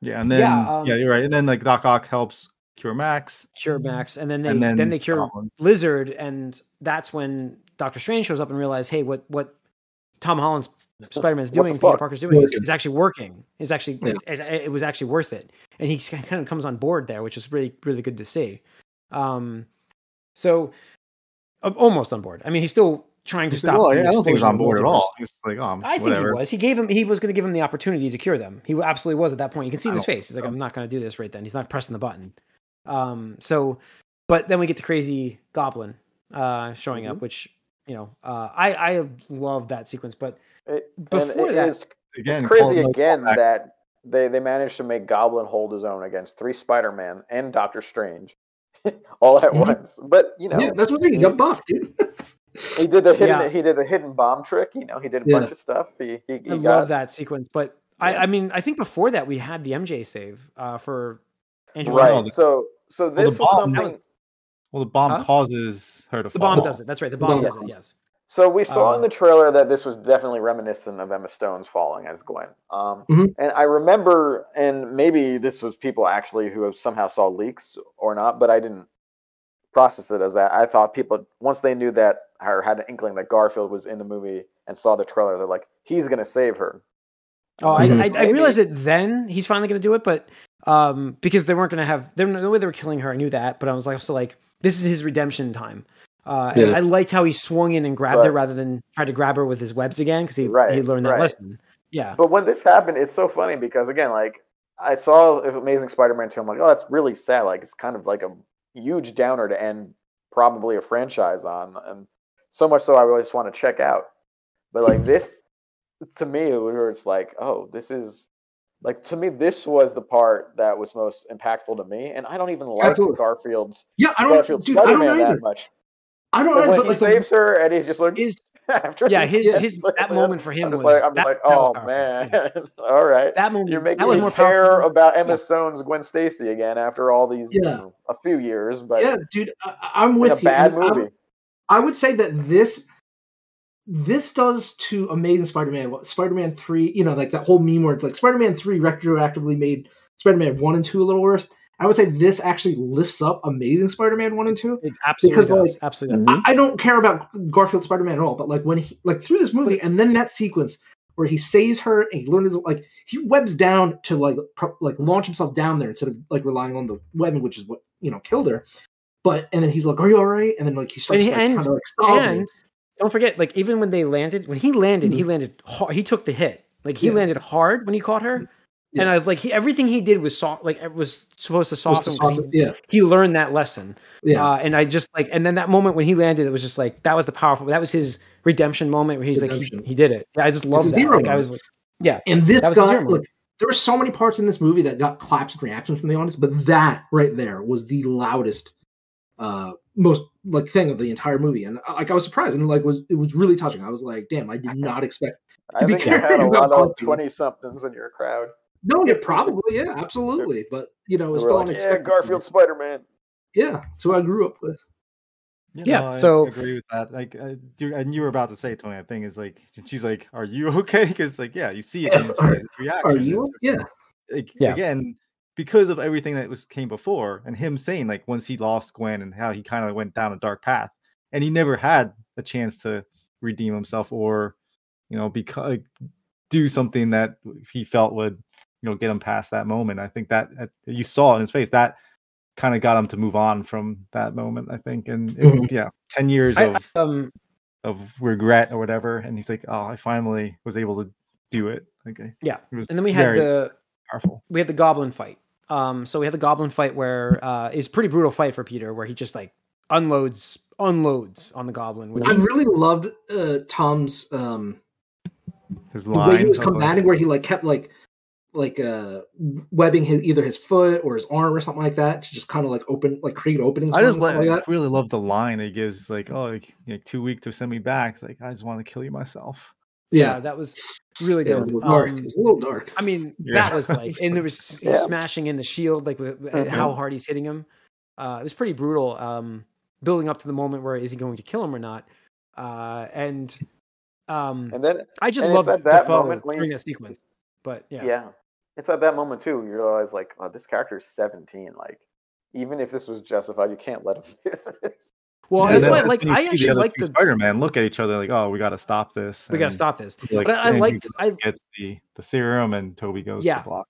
Yeah, and then Yeah, yeah, um, you're right. And then like Doc Ock helps cure Max, cure Max, and then they and then, then they cure Goblin. Lizard, and that's when Doctor Strange shows up and realizes, hey, what what Tom Holland's Spider Man's What the doing, Peter fuck? Parker's doing, is, is actually working. Is actually Yeah. it, it- it was actually worth it, and he kind of comes on board there, which is really really good to see. Um, so uh, almost on board. I mean, he's still trying to He's stop. like, well, yeah, I don't think he was on board at all. He was like, "Oh, I think whatever." he was. He gave him. He was going to give him the opportunity to cure them. He absolutely was at that point. You can see in his face. He's like, "I'm not going to do this right then." He's not pressing the button. Um. So, but then we get the crazy goblin uh showing Mm-hmm. up, which you know, uh, I I love that sequence. But It, Before it that- is- Again, it's crazy again callback. that they, they managed to make Goblin hold his own against three Spider Man and Doctor Strange all at Mhm. once. But you know, Yeah, that's what they got buffed, dude. he did the hidden Yeah. he did the hidden bomb trick. You know, he did a Yeah. bunch of stuff. He he, he I got love that sequence. But I I mean, I think before that we had the MJ save uh for Andrew. right. Garfield. the- so so the this was bomb- something. Was- Well, the bomb Huh? causes her to fall. The fall. bomb does it. That's right. The bomb bomb does it. Yes. So we saw in Uh, the trailer that this was definitely reminiscent of Emma Stone's falling as Gwen. Um, Mhm. And I remember, and maybe this was people actually who have somehow saw leaks or not, but I didn't process it as that. I thought people once they knew that or had an inkling that Garfield was in the movie and saw the trailer, they're like, he's gonna save her. Oh, I, Mhm. I, I Maybe. realized it then. He's finally going to do it, but um, because they weren't going to have, there no way they were killing her. I knew that, but I was like also like, this is his redemption time. Uh, and Yeah. I liked how he swung in and grabbed her rather than try to grab her with his webs again because he Right, he learned that right. lesson. Yeah, But when this happened, it's so funny because again, like I saw Amazing Spider-Man 2, I'm like, oh, that's really sad. Like it's kind of like a huge downer to end probably a franchise on, and so much so I always want to check out. But like this, to me, where it's like, oh, this is like to me, this was the part that was most impactful to me, and I don't even like Absolutely. Garfield's Yeah, I don't, Garfield dude, I don't Spider-Man that much. I don't But when but he like the- saves her, and he's just like, his after yeah his his like that that, moment for him I'm was like, I'm that, like, oh man, all right. that moment You're making that was me more care powerful. about Emma Yeah. Stone's Gwen Stacy again after all these, you Yeah. know, a few years, but yeah, dude, I, I'm with a you. bad and I- movie. I would say that this this does to Amazing Spider-Man what Spider-Man 3, you know, like that whole meme where it's like Spider-Man 3 retroactively made Spider-Man 1 and 2 a little worse. I would say this actually lifts up Amazing Spider-Man 1 and 2. It absolutely Because, does. like, absolutely. Mm-hmm. I, I don't care about Garfield Spider-Man at all, but like when he like through this movie and then that sequence where he saves her and he learns like he webs down to like pro- like launch himself down there instead of like relying on the webbing, which is what you know killed her. But and then he's like, "Are you all right?" And then like he starts he- like, and- kind of like sobbing. and don't forget, like even when they landed, when he landed, Mm-hmm. he landed. Hard, he took the hit. Like he Yeah. landed hard when he caught her. And Yeah. I like he everything he did was soft. Like it was supposed to Supposed to soften- He, yeah, he learned that lesson. yeah. Uh, and I just like, and then that moment when he landed, it was just like that was the powerful. That was his redemption moment where he's like, he, he did it. I just love that. Like I was like, yeah, And this That was his got hero there were so many parts in this movie that got claps and reactions from the audience, but that right there was the loudest, uh, most like thing of the entire movie. And uh, like I was surprised and like was it was really touching. I was like, damn, I did not expect. I be think you had careful a lot of twenty somethings in your crowd. No, yeah, probably, yeah, absolutely. But you know, it They was were still like, yeah, unexpected. Garfield Spider Man. Yeah, that's who I grew up with. Yeah, no, I so- agree with that. Like, uh, you, and you were about to say, Tony. I think is like, she's like, "Are you okay?" Because like, yeah, you see it in his, Are- his reaction. Are you? Yeah, like, Yeah. again because of everything that was came before and him saying like once he lost Gwen and how he kind of went down a dark path and he never had a chance to redeem himself or you know because do something that he felt would you know get him past that moment i think that uh, you saw in his face that kind of got him to move on from that moment i think and it- Mhm. yeah 10 years I, of um, of regret or whatever and he's like oh i finally was able to do it okay yeah. And then we had the powerful we had the goblin fight. Um, so we had the goblin fight where uh, is pretty brutal fight for Peter, where he just like unloads unloads on the goblin. Which I really loved uh, Tom's um, his the way he was of, like, combating, where he like kept like like uh webbing his either his foot or his arm or something like that to just kind of like open like create openings. I just and like, like that. really love the line he gives. Like, oh, like, like, too weak to send me back. It's like I just want to kill you myself. Yeah, Yeah, that was really yeah, it good. was a little dark. Um, it was a little dark. I mean, Yeah. that was like, and there was Yeah. smashing in the shield, like with, with how hard he's hitting him. Uh, it was pretty brutal. Um, building up to the moment where is he going to kill him or not? Uh, and um, And then I just love that Dafoe moment when during he's- that sequence. But yeah, yeah. it's at that moment too. You realize like, oh, this character is seventeen. Like, even if this was justified, you can't let him do this. Well, And that's then why, that's like, I actually other like the. Spider-Man look at each other like, oh, we got to stop this. We got to stop this. Like, But I, I Andrew I gets the the serum and Tobey goes Yeah. to block.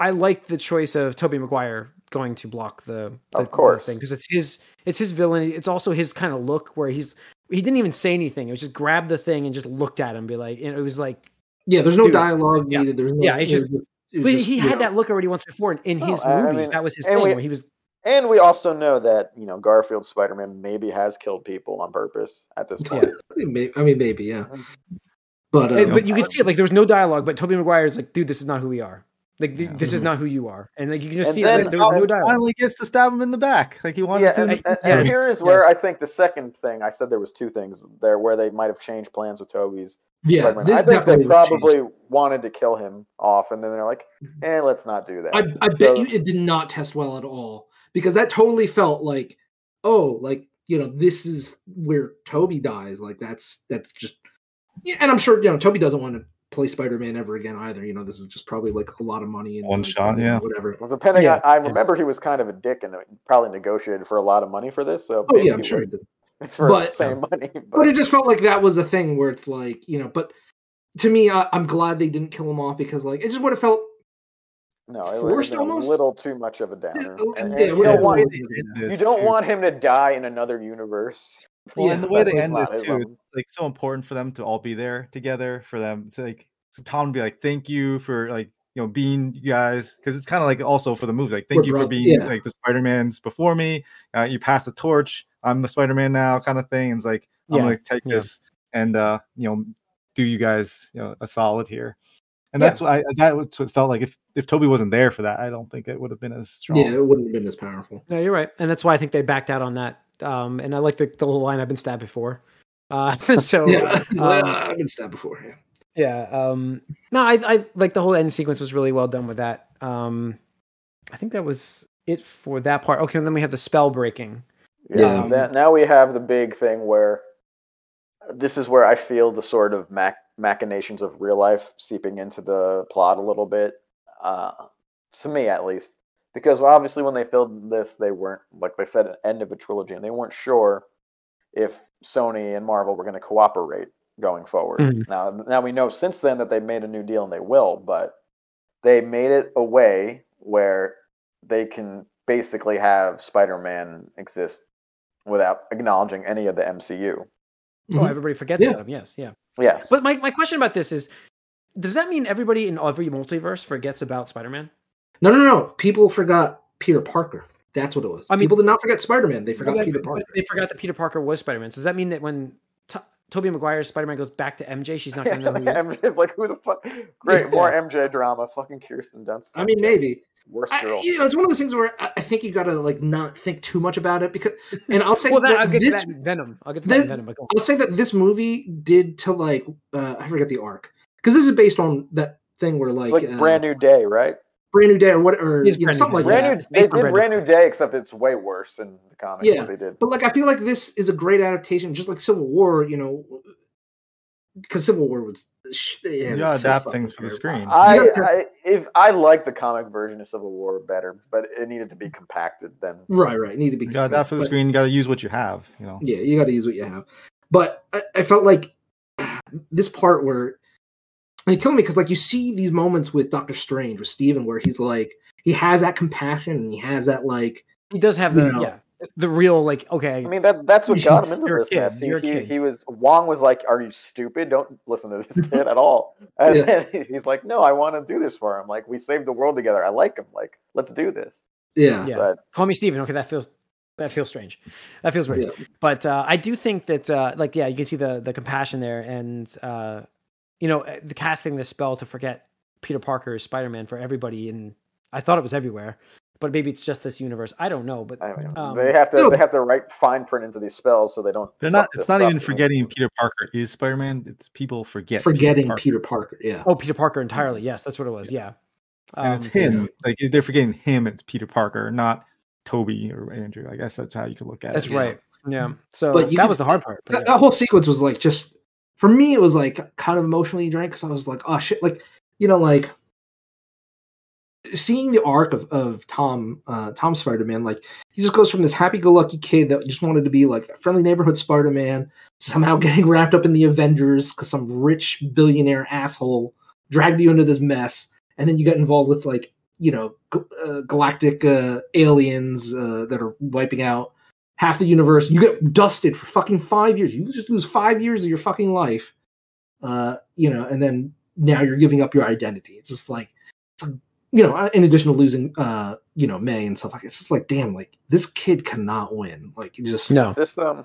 I like the choice of Tobey Maguire going to block the, the Of course. thing because it's his it's his villain. It's also his kind of look where he's he didn't even say anything. It was just grabbed the thing and just looked at him, and be like, and it was like, Yeah, there's no Dude, dialogue yeah, needed. There's no, yeah, it's it was just- it but just, he had know, that look already once before in, in No, his I- I movies. mean, that was his thing we- where he was. And we also know that you know Garfield Spider-Man maybe has killed people on purpose at this point. May- I mean, maybe, yeah. But, and- um, but you could see it like there was no dialogue, but Tobey Maguire is like, dude, this is not who we are. Like Yeah. this is Mhm. not who you are, and like you can just And see then it. Like, there was no dialogue. Finally gets to stab him in the back, like he wanted Yeah, to. and, I- and, yes, and here is where yes. I think the second thing I said there was two things there where they might have changed plans with Tobey's. yeah, this I think they definitely would probably wanted to kill him off, and then they're like, "Eh, let's not do that." I, I So- bet you it did not test well at all because that totally felt like, oh, like you know, this is where Tobey dies. Like that's that's just, yeah. And I'm sure you know Tobey doesn't want to play Spider-Man ever again either. You know, this is just probably like a lot of money and One like, shot, you yeah. whatever. Well, depending Yeah, on, I yeah. remember he was kind of a dick and uh, probably negotiated for a lot of money for this. So Oh yeah, I'm sure he did. for But- the same um, money. But, But it just felt like that was a thing where it's like you know, but to me, I, I'm glad they didn't kill him off because like it just would have felt no, it would forced have a almost? little too much of a downer. oh, And- and it you don't want you don't want him to die in another universe. Well, Yeah, and the way they definitely end not this too, it's like so important for them to all be there together. For them to like for Tom to be like, "Thank you for like you know being you guys," because it's kind of like also for the movie, like, "Thank We're you for being yeah. like the Spider Mans before me. Uh, you passed the torch. I'm the Spider Man now," kind of thing. And it's like I'm gonna take yeah. this and uh you know do you guys you know a solid here. And Yeah. that's what I that was what felt like if if Tobey wasn't there for that, I don't think it would have been as strong. yeah, it wouldn't have been as powerful. No, you're right, and that's why I think they backed out on that. Um, and I like the, the little line, "I've been stabbed before." Uh, so Yeah, um, "Ah, I've been stabbed before. Yeah. yeah um no i i like the whole end sequence was really well done with that um i think that was it for that part okay and then we have the spell breaking Yeah. Yeah. That, now we have the big thing where this is where I feel the sort of mac- machinations of real life seeping into the plot a little bit, uh, to me at least. Because obviously, when they filmed this, they weren't, like they said, an end of a trilogy, and they weren't sure if Sony and Marvel were going to cooperate going forward. Mhm. Now, now we know since then that they made a new deal and they will, but they made it a way where they can basically have Spider-Man exist without acknowledging any of the MCU. Oh, Mhm. everybody forgets Yeah. about him. Yes, yeah. Yes. But my, my question about this is does that mean everybody in every multiverse forgets about Spider-Man? No, no, no. People forgot Peter Parker. That's what it was. I mean- people did not forget Spider Man. They forgot But- Peter Parker. They forgot that Peter Parker was Spider-Man. So does that mean that when to- Tobey Maguire's Spider-Man goes back to MJ, she's not going to know who he is? MJ's like, who the fuck? Great, more MJ drama. Fucking Kirsten Dunst. I mean, maybe. Worst I, you know, it's one of those things where I, I think you got to like not think too much about it because, and I'll say Well, that, that I'll get this, to that Venom. I'll get to that in Venom. But. I'll say that this movie did to like uh, I forget the arc because this is based on that thing where like, it's like uh, brand new day, right? brand new day or what or you know, something like Brand that. new. it's They did Brand brand New new day, except it's way worse in the comics. Yeah. What they did. But like I feel like this is a great adaptation, just like Civil War. You know, because Civil War was sh- yeah, You it's gotta so adapt things for the screen. I, I if I like the comic version of Civil War better, but it needed to be compacted. Then Right, right. Need to be You gotta adapt for the but- screen. You gotta use what you have. You know. Yeah, you got to use what you have. But I, I felt like this part where and it killed me because like you see these moments with Doctor Strange with Steven where he's like he has that compassion and he has that like He does have the you know. yeah the real like okay. I mean that that's what got him into this kid, mess. He, he, he was Wong was like, "Are you stupid? Don't listen to this kid at all." And Yeah. then he's like, "No, I want to do this for him. Like we saved the world together. I like him. Like let's do this." yeah yeah, But call me Steven. Okay, that feels that feels strange. That feels weird. Yeah. But uh, I do think that uh, like yeah, you can see the the compassion there, and uh, you know the casting this spell to forget Peter Parker as Spider Man for everybody, and I thought it was everywhere, but maybe it's just this universe. I don't know, but I mean, Um, they have to no. they have to write fine print into these spells so they don't. They're not. It's not even you know? forgetting Peter Parker is Spider Man. It's people forget Peter forgetting Parker. Peter Parker. Yeah. oh, Peter Parker entirely. Yes, that's what it was. Yeah, and it's Um, him. Like they're forgetting him. It's Peter Parker, not Tobey or Andrew. I guess that's how you could look at That's it. Yeah. right. Yeah. So But you that was the hard part. that, yeah. that whole sequence was like just for me it was like kind of emotionally drained because i was like oh shit like you know like seeing the arc of, of tom uh tom spider-man like he just goes from this happy-go-lucky kid that just wanted to be like a friendly neighborhood spider-man somehow getting wrapped up in the avengers because some rich billionaire asshole dragged you into this mess and then you get involved with like you know uh, galactic uh, aliens uh, that are wiping out half the universe. You get dusted for fucking five years. You just lose five years of your fucking life. Uh, you know, and then now you're giving up your identity. It's just like you know, uh, in addition to losing, uh, you know, May and stuff like, it's just like, damn, like this kid cannot win. Like, just no. This um,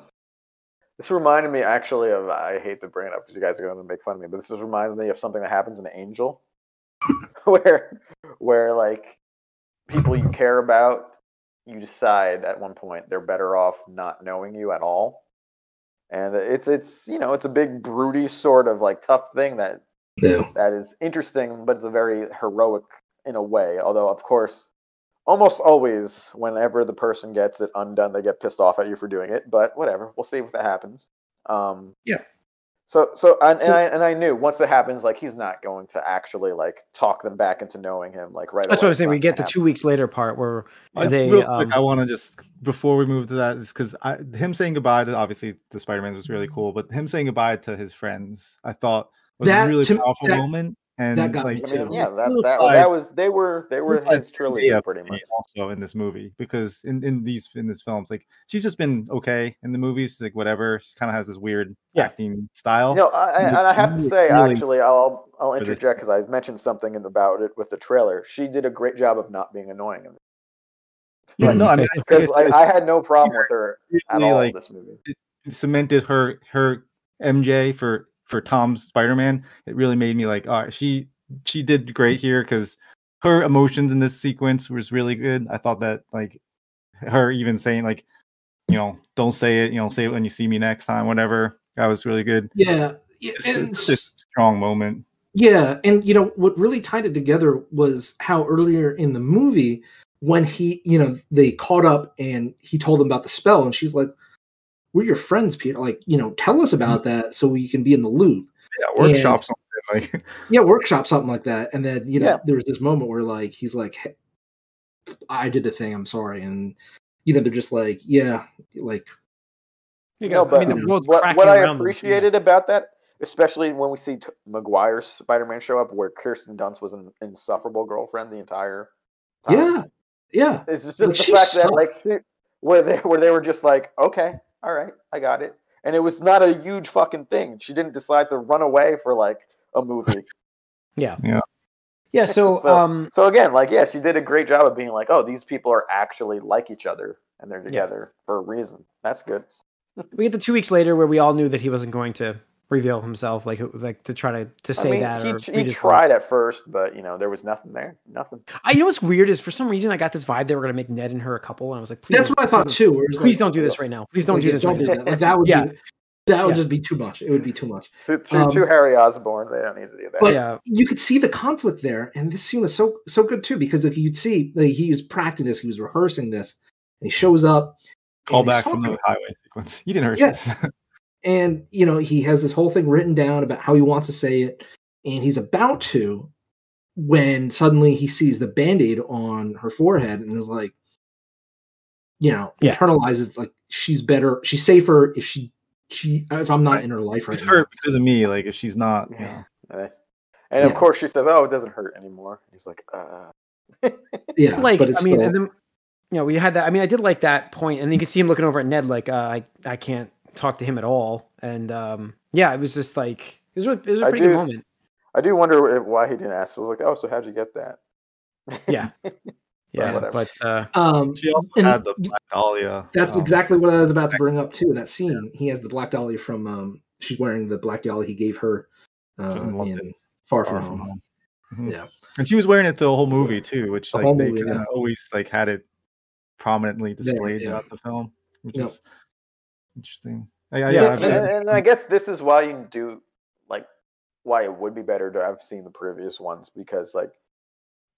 this reminded me actually of. I hate to bring it up because you guys are going to make fun of me, but this just reminds me of something that happens in Angel, where where like people you care about, you decide at one point they're better off not knowing you at all, and it's it's you know it's a big broody sort of like tough thing that yeah, that is interesting, but it's a very heroic in a way. Although, of course, almost always, whenever the person gets it undone, they get pissed off at you for doing it. But whatever, we'll see if that happens. Um, Yeah. So, so, and, and I and I knew once it happens, like he's not going to actually like talk them back into knowing him, like right. That's away. what I'm saying. We get the gonna two weeks later part where It's they real quick. um, I want to just before we move to that is because I him saying goodbye to obviously the Spider Man was really cool, but him saying goodbye to his friends, I thought was That- a really to- powerful that- moment. And that got me like, happen. I mean, too. yeah, that that, side- that was they were they were little his side trilogy Zendaya pretty much. also in this movie because in in these in this films like she's just been okay in the movies like whatever she kind of has this weird Yeah. acting style. No, I, I, and I have to say, really actually, I'll I'll interject because I mentioned something about it with the trailer. She did a great job of not being annoying, in Yeah, Mm, no, I mean okay. like because I I, I had no problem with her at really, all like in this movie. cemented her her MJ for for Tom's Spider Man. It really made me like, all right, she she did great here because her emotions in this sequence was really good. I thought that like her even saying like, you know, don't say it, you know, say it when you see me next time, whatever. That was really good. yeah, yeah. It's, it's just a strong moment. Yeah, and you know what really tied it together was how earlier in the movie when he, you know, they caught up and he told them about the spell, and she's like, "We're your friends, Peter. Like, you know, tell us mm-hmm. about that so we can be in the loop." Yeah, workshop something like Yeah, workshop something like that. And then you know, Yeah. there was this moment where like he's like, "Hey, "I did the thing. I'm sorry," and you know, they're just like, "Yeah, like." you No, go. but I mean, the world's what, what I around them. appreciated about that especially when we see t- Maguire's Spider-Man show up, where Kirsten Dunst was an insufferable girlfriend the entire time. Yeah, yeah. It's just, Like, the she fact that like where they where they were just like, okay, all right, I got it, and it was not a huge fucking thing. She didn't decide to run away for like a movie. Yeah. Yeah. Yeah. So, So- um, so again, like yeah, she did a great job of being like, oh, these people are actually like each other and they're together for a reason. That's good. we get the two weeks later where we all knew that he wasn't going to reveal himself, like like to try to to say I mean, that. he, or he read his tried at first, but you know there was nothing there, nothing. I, you know what's weird is for some reason I got this vibe they were going to make Ned and her a couple, and I was like, please, That's don't- what I thought too. where it's please like, don't do this right now. Please don't like, do this Don't right do now. that. Like that would Yeah. be that would Yeah. just be too much. It would be too much. Too, too, Um, too Harry Osborn. They don't need to do that. But yeah, you could see the conflict there, and this scene was so so good too because like, you'd see like, he was practicing this, he was rehearsing this, and he shows up. Call back from the highway sequence. You didn't hurt Yeah. this. and you know he has this whole thing written down about how he wants to say it and he's about to when suddenly he sees the band-aid on her forehead and is like you know Yeah. internalizes like she's better she's safer if she she if i'm not in her life right She's now hurt because of me. Like if she's not, you know. And of Yeah. course she says, "Oh, it doesn't hurt anymore." He's like, "Uh." yeah like but it's I mean, still- and then you know we had that. I mean, I did like that point, and you can see him looking over at Ned, like uh, I I can't talk to him at all, and um, yeah, it was just like it was, really, it was a I pretty good moment. I do wonder why he didn't ask. I was like, "Oh, so how'd you get that?" Yeah. Yeah, whatever. but uh, um She also and had the Black Dahlia. that's um, exactly what i was about to bring up too that scene he has the black dahlia from um she's wearing the black dahlia he gave her uh, in far Far from From home Home. Mhm. yeah And she was wearing it the whole movie too, which The like they movie, kind yeah. of always like had it prominently displayed yeah. throughout the film, which Yep. is interesting. I- I- Yeah, yeah, and, I've- and, and I guess this is why you do like why it would be better to have seen the previous ones because like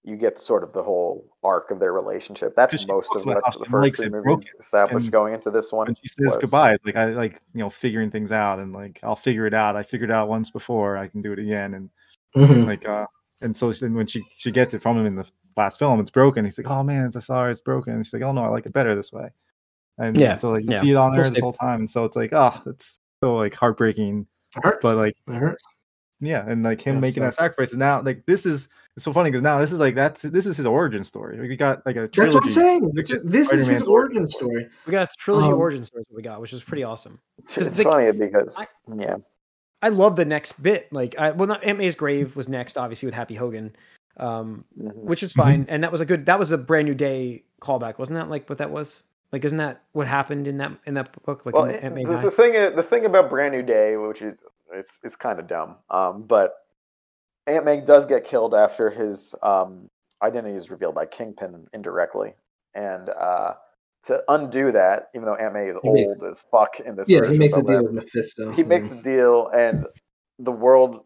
you get sort of the whole arc of their relationship. That's most of what how the first likes three movies established and going into this one. when she says was- goodbye, it's like I like you know figuring things out and like I'll figure it out. I figured it out once before. I can do it again, and Mhm. like uh, and so then when she she gets it from him in the last film, it's broken. He's like, oh man, it's a sorry, it's broken. And she's like, oh no, I like it better this way. And Yeah, so like you yeah. see it on there We'll this whole time, and so it's like, oh, it's so like heartbreaking, It hurts. but like it hurts. yeah, and like him Yeah, making so- that sacrifice. And now like this is it's so funny because now this is like that's this is his origin story. We got like a trilogy. That's what I'm saying. Look This, at this is his origin story. we got a trilogy Um, origin story that we got, which is pretty awesome. It's, 'Cause it's the- funny because I- yeah, I love the next bit. Like, I, well, not Aunt May's grave was next, obviously with Happy Hogan, um, mhm. which is Mhm. fine, and that was a good. That was a brand new day callback, wasn't that? Like what that was? Like, isn't that what happened in that in that book? Like, well, when Aunt May the, the thing the thing about Brand New Day, which is it's it's kind of dumb, um, but Aunt May does get killed after his um, identity is revealed by Kingpin indirectly, and uh, to undo that, even though Aunt May is He makes- old as fuck in this Yeah, he makes a deal with Mephisto. he makes a deal, and the world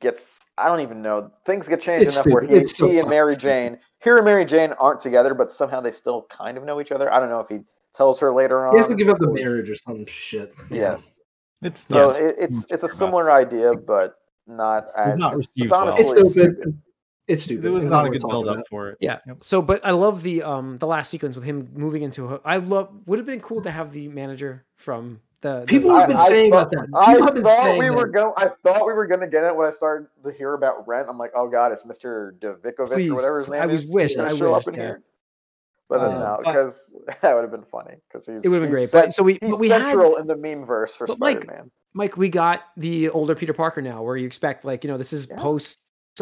gets. I don't even know. Things get changed It's enough where he, so he and Mary. Jane, here and Mary Jane aren't together, but somehow they still kind of know each other. I don't know if he tells her later on. He has to give up the marriage or some shit. Yeah. It's So yeah, it, it's it's a about- similar idea, but not as not it's, received it's well. It's stupid. It's stupid. there was It's not a good talking build up about. for it. Yeah. Yep. So, but I love the um the last sequence with him moving into. A, I love. Would have been cool to have the manager from the. People I- have been I saying thought- about that. I People have been thought saying we were going. I thought we were going to get it when I started to hear about Rent. I'm like, oh god, it's Mr. Devikovic Please, or whatever his name I was is. wished, I show wished, up in yeah. here. But then Uh, no, but- because that would have been funny. Because he's It would have been great. cen- But so we he's we had central in the meme verse for Mike, Spider-Man. Mike, we got the older Peter Parker now, where you expect like you know this is Yeah. post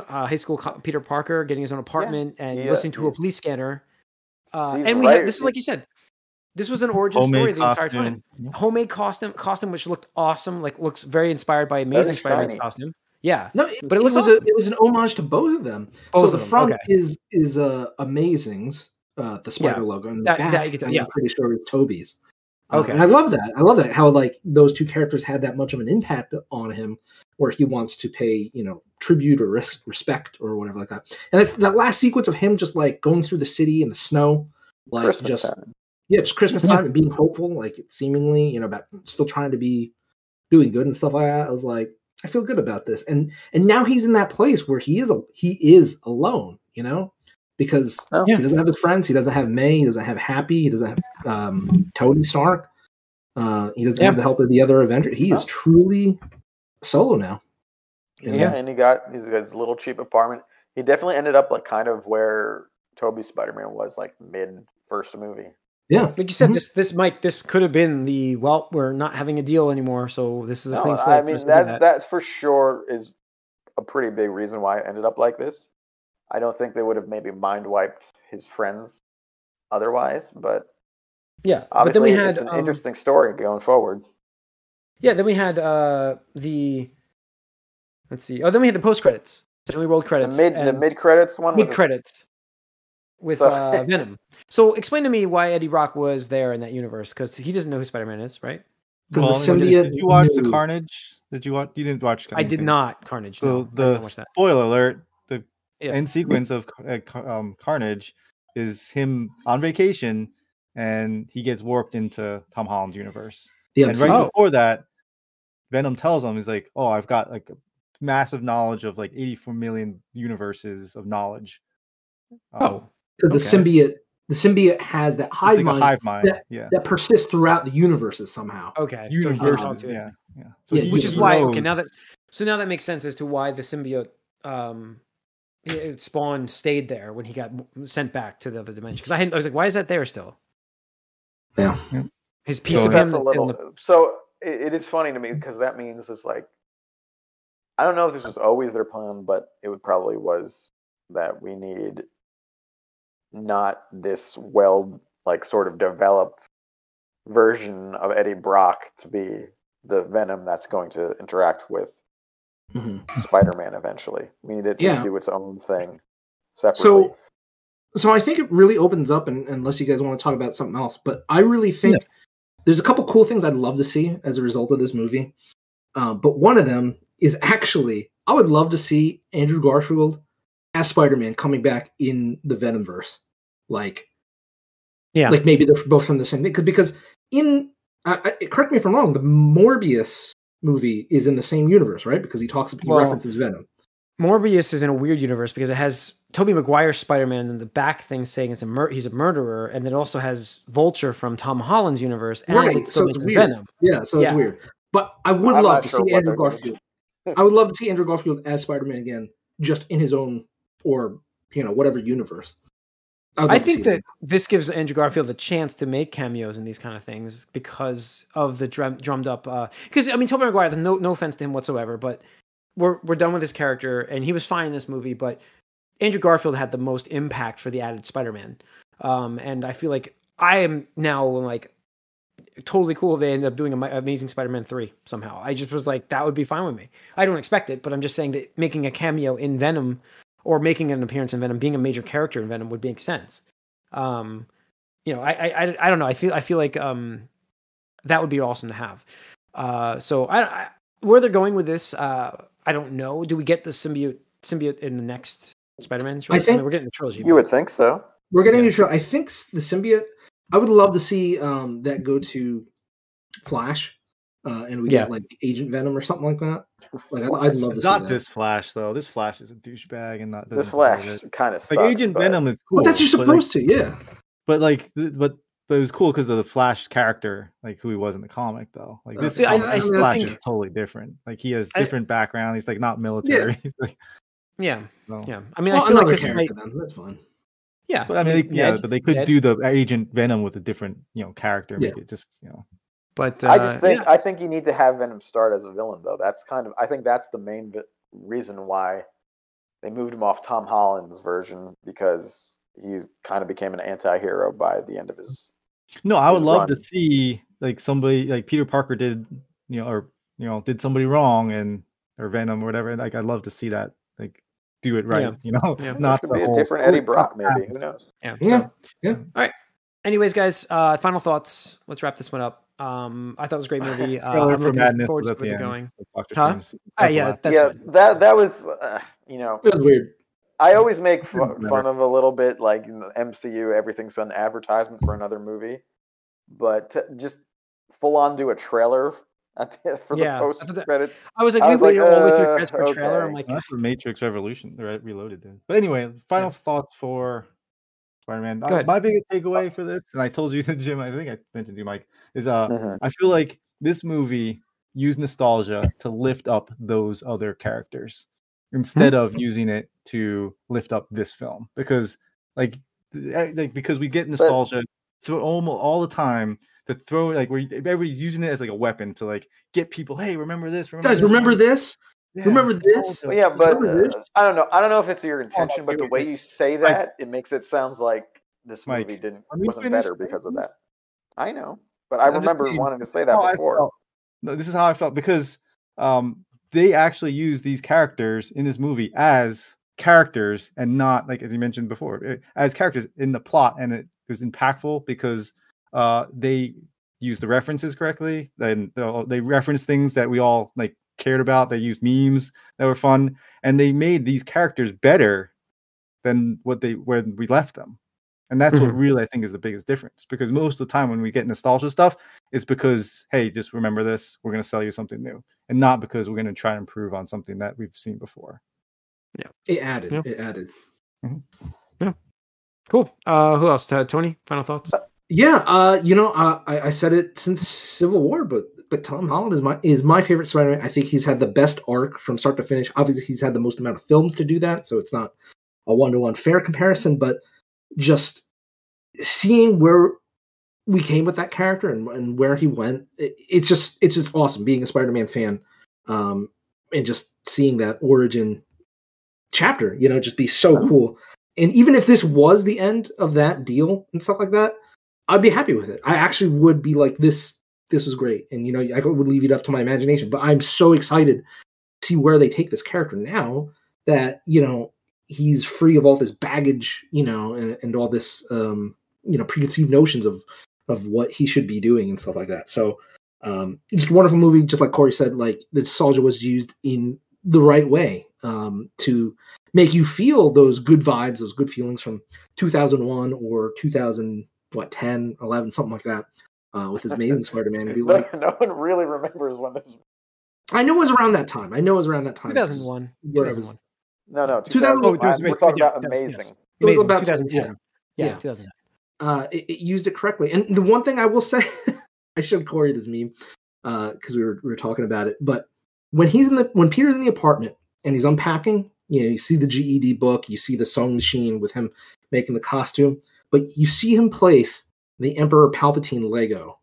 uh, high school Peter Parker getting his own apartment and He, uh, listening to a police scanner. Uh, and we right. had, this is like you said, this was an origin story Homemade the entire time. Homemade costume, costume which looked awesome, like looks very inspired by Amazing Spider-Man's shiny. costume. Yeah, No, it, But it it looks was awesome. a, it was an homage to both of them. Both so the them, front okay. is is uh, Amazing's, uh, the spider Yeah. logo, and the That- back, that you can I'm yeah. pretty sure it's Tobey's. Uh, Okay. and I love that. I love that how like those two characters had that much of an impact on him, where he wants to pay you know tribute or res- respect or whatever like that. And it's that last sequence of him just like going through the city in the snow, like Christmas just time. Yeah, just Christmas time and being hopeful, like seemingly, you know, about still trying to be doing good and stuff like that. I was like, I feel good about this, and and now he's in that place where he is a he is alone, you know, because Oh. he doesn't have his friends, he doesn't have May, he doesn't have Happy, he doesn't have um, Tony Stark, uh, he doesn't Yeah. have the help of the other Avenger. He is Oh. truly solo now. Yeah, And, uh, and he got he's got his little cheap apartment. He definitely ended up like kind of where Tobey Spider Man was, like mid first movie. Yeah. Like you said, Mhm. this this might this could have been the well, we're not having a deal anymore, so this is a No, clean slate. I for mean us to do that that. that for sure is a pretty big reason why it ended up like this. I don't think they would have maybe mind wiped his friends otherwise, but yeah, but then we had it's an um, interesting story going forward. Yeah, then we had uh the let's see. Oh, then we had the post credits. So then we rolled The credits. mid the mid credits one mid credits with So- uh, Venom. So explain to me why Eddie Brock was there in that universe because he doesn't know who Spider Man is, right? 'Cause Well, the did- symbiote Did you watch the Carnage? Did you watch? You didn't watch. I did not Carnage. So no, the not spoiler alert: the Yeah. end sequence of uh, um, Carnage is him on vacation, and he gets warped into Tom Holland's universe. The and right Oh. before that, Venom tells him, "He's like, oh, I've got like a massive knowledge of like 84 million universes of knowledge." Um, Oh, Because the symbiote, the symbiote has that hive like mind, hive mind. That, yeah, that persists throughout the universes somehow. okay. so he can talk universes. to. Yeah, yeah. So Yeah, he Which is he why okay now that so now that makes sense as to why the symbiote um it spawn stayed there when he got sent back to the other dimension because I, I was like why is that there still Yeah. his piece So of him a little. the So it, it is funny to me because that means it's like I don't know if this was always their plan, but it would probably was that we need not this well like sort of developed version of Eddie Brock to be the Venom that's going to interact with Mhm. Spider-Man eventually. We need it to Yeah. do its own thing separately. So, so I think it really opens up, and unless you guys want to talk about something else, but I really think there's a couple cool things I'd love to see as a result of this movie. Uh, but one of them is actually I would love to see Andrew Garfield as Spider-Man coming back in the Venomverse, like yeah like maybe they're both from the same thing. Because because in I, I, correct me if I'm wrong, the Morbius movie is in the same universe, right? Because he talks he Well, references Venom. Morbius is in a weird universe because it has Tobey Maguire Spider Man and the back thing saying it's a mur- he's a murderer, and it also has Vulture from Tom Holland's universe, and Right, it so it's weird. Venom. Yeah, so it's weird. But I would I'm love to sure see Andrew Garfield. I would love to see Andrew Garfield as Spider-Man again, just in his own or you know whatever universe. would I think see that this gives Andrew Garfield a chance to make cameos in these kind of things because of the drum, drummed up. Because I mean, Tobey Maguire, no no offense to him whatsoever, but we're we're done with his character, and he was fine in this movie. But Andrew Garfield had the most impact for the added Spider-Man, um, and I feel like I am now like totally cool they end up doing Amazing Spider-Man three somehow. I just was like, that would be fine with me. I don't expect it, but I'm just saying that making a cameo in Venom or making an appearance in Venom, being a major character in Venom would make sense. Um, you know, I, I, I, I don't know. I feel, I feel like um, that would be awesome to have. Uh, so I, I, where they're going with this, uh, I don't know. Do we get the symbiote, symbiote in the next Spider-Man? trilogy? think- mean, we're getting the trilogy. you but- would think so. We're getting Yeah. into. I think the symbiote. I would love to see um, that go to Flash, uh, and we Yeah. get like Agent Venom or something like that. Like I'd, I'd love to see Not that. this Flash though. This Flash is a douchebag and not This Flash kind of Like Agent Venom is cool. But that's you're but, like- supposed to, yeah. But like, but but it was cool because of the Flash character, like who he was in the comic, though. Like Uh, this see, I- comic, I- I Flash think- is totally different. Like he has I- different background. He's like not military. He's like, Yeah, no. yeah. I mean, well, I feel like this might, character then. That's fine. yeah. But I mean, they, yeah, Ned- but they could Ned, do the Agent Venom with a different, you know, character. Make Yeah. it just, you know, But uh, I just think yeah. I think you need to have Venom start as a villain though. That's kind of I think that's the main reason why they moved him off Tom Holland's version because he kind of became an anti-hero by the end of his. no, I would his love to see like somebody like Peter Parker did, you know, or you know, did somebody wrong and or Venom or whatever. Like I'd love to see that, like do it right. Yeah. You know, Yeah. not could the be a whole- different Eddie Brock maybe. Who knows? Yeah. Yeah, yeah. All right. Anyways, guys, uh, final thoughts. Let's wrap this one up. Um, I thought it was a great movie. Uh, Trailer I'm for looking Madness forward to where the they're end. going. Doctor Huh? Strange. Uh, yeah, that's yeah, fine. that that was uh, you know It was weird. I always make fu- fun of a little bit like in the MCU everything's an advertisement for another movie, but to just full on do a trailer at the, for Yeah, the post credits. I was like, I we was like, waited all the way through uh, credits for a trailer. I'm like, Well, That's what Matrix Revolution Re- Reloaded Then, But anyway, final thoughts for Spider-Man. Uh, my biggest takeaway for this, and I told you, to Jim, I think I mentioned to you, Mike, is uh, Mhm. I feel like this movie used nostalgia to lift up those other characters instead of using it to lift up this film because like like because we get nostalgia through almost all the time to throw like where everybody's using it as like a weapon to like get people hey remember this remember Guys, this, remember this? Yeah, remember this? Well, yeah, but this? uh, I don't know. I don't know if it's your intention, no, but the way you say Mike. that, it makes it sounds like this Mike, movie didn't wasn't finish, better because of that. I know, but I I'm remember saying, wanting to say that before. No, this is how I felt because um, they actually use these characters in this movie as characters and not like as you mentioned before eh, as characters in the plot, and it was impactful because uh, they use the references correctly and uh, they reference things that we all like cared about. They used memes that were fun, and they made these characters better than what they when we left them. And that's what Mhm. really I think is the biggest difference. Because most of the time when we get nostalgia stuff, it's because, hey, just remember this, we're gonna sell you something new. And not because we're gonna try and improve on something that we've seen before. Yeah, it added. Yeah. It added. Yeah, Cool. Uh, who else? Uh, Tony, final thoughts? Yeah, uh, you know, uh, I, I said it since Civil War, but but Tom Holland is my is my favorite Spider-Man. I think he's had the best arc from start to finish. Obviously, he's had the most amount of films to do that, so it's not a one to one fair comparison. But just seeing where we came with that character and, and where he went, it, it's just it's just awesome being a Spider-Man fan, um, and just seeing that origin chapter, you know, just be so cool. And even if this was the end of that deal and stuff like that, I'd be happy with it. I actually would be like, this this was great, and you know, I would leave it up to my imagination. But I'm so excited to see where they take this character now that you know he's free of all this baggage, you know, and, and all this um, you know preconceived notions of of what he should be doing and stuff like that. So um, just a wonderful movie, just like Corey said, like the nostalgia was used in the right way um, to make you feel those good vibes, those good feelings from 2001 or 2000, what 10, 11, something like that, uh, with his amazing Spider-Man. And be No, like, no one really remembers when this. I know it was around that time. I know it was around that time. 2001. Where I was- 2001. No, no. 2000 Oh, 2000, it we're talking yeah, about that was- yes. amazing. It was Amazing. about 2010. Yeah, yeah. 2010. uh, it, it used it correctly. And the one thing I will say, I showed Corey this meme because we were we were talking about it. But when he's in the when Peter's in the apartment and he's unpacking, you know, you see the GED book, you see the sewing machine with him making the costume, but you see him place the Emperor Palpatine Lego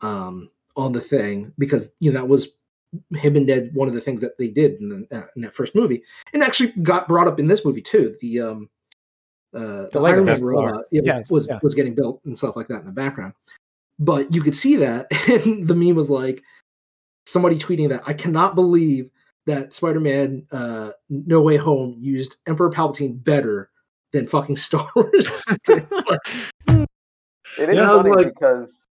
um, on the thing because you know that was him and Ned one of the things that they did in, the, uh, in that first movie, and actually got brought up in this movie too. The um, uh, the, Lego Iron Man robot yeah, Yeah, was yeah. was getting built and stuff like that in the background. But you could see that, and the meme was like somebody tweeting that I cannot believe that Spider-Man uh, No Way Home used Emperor Palpatine better than fucking Star Wars. It is Yeah, I was funny like- because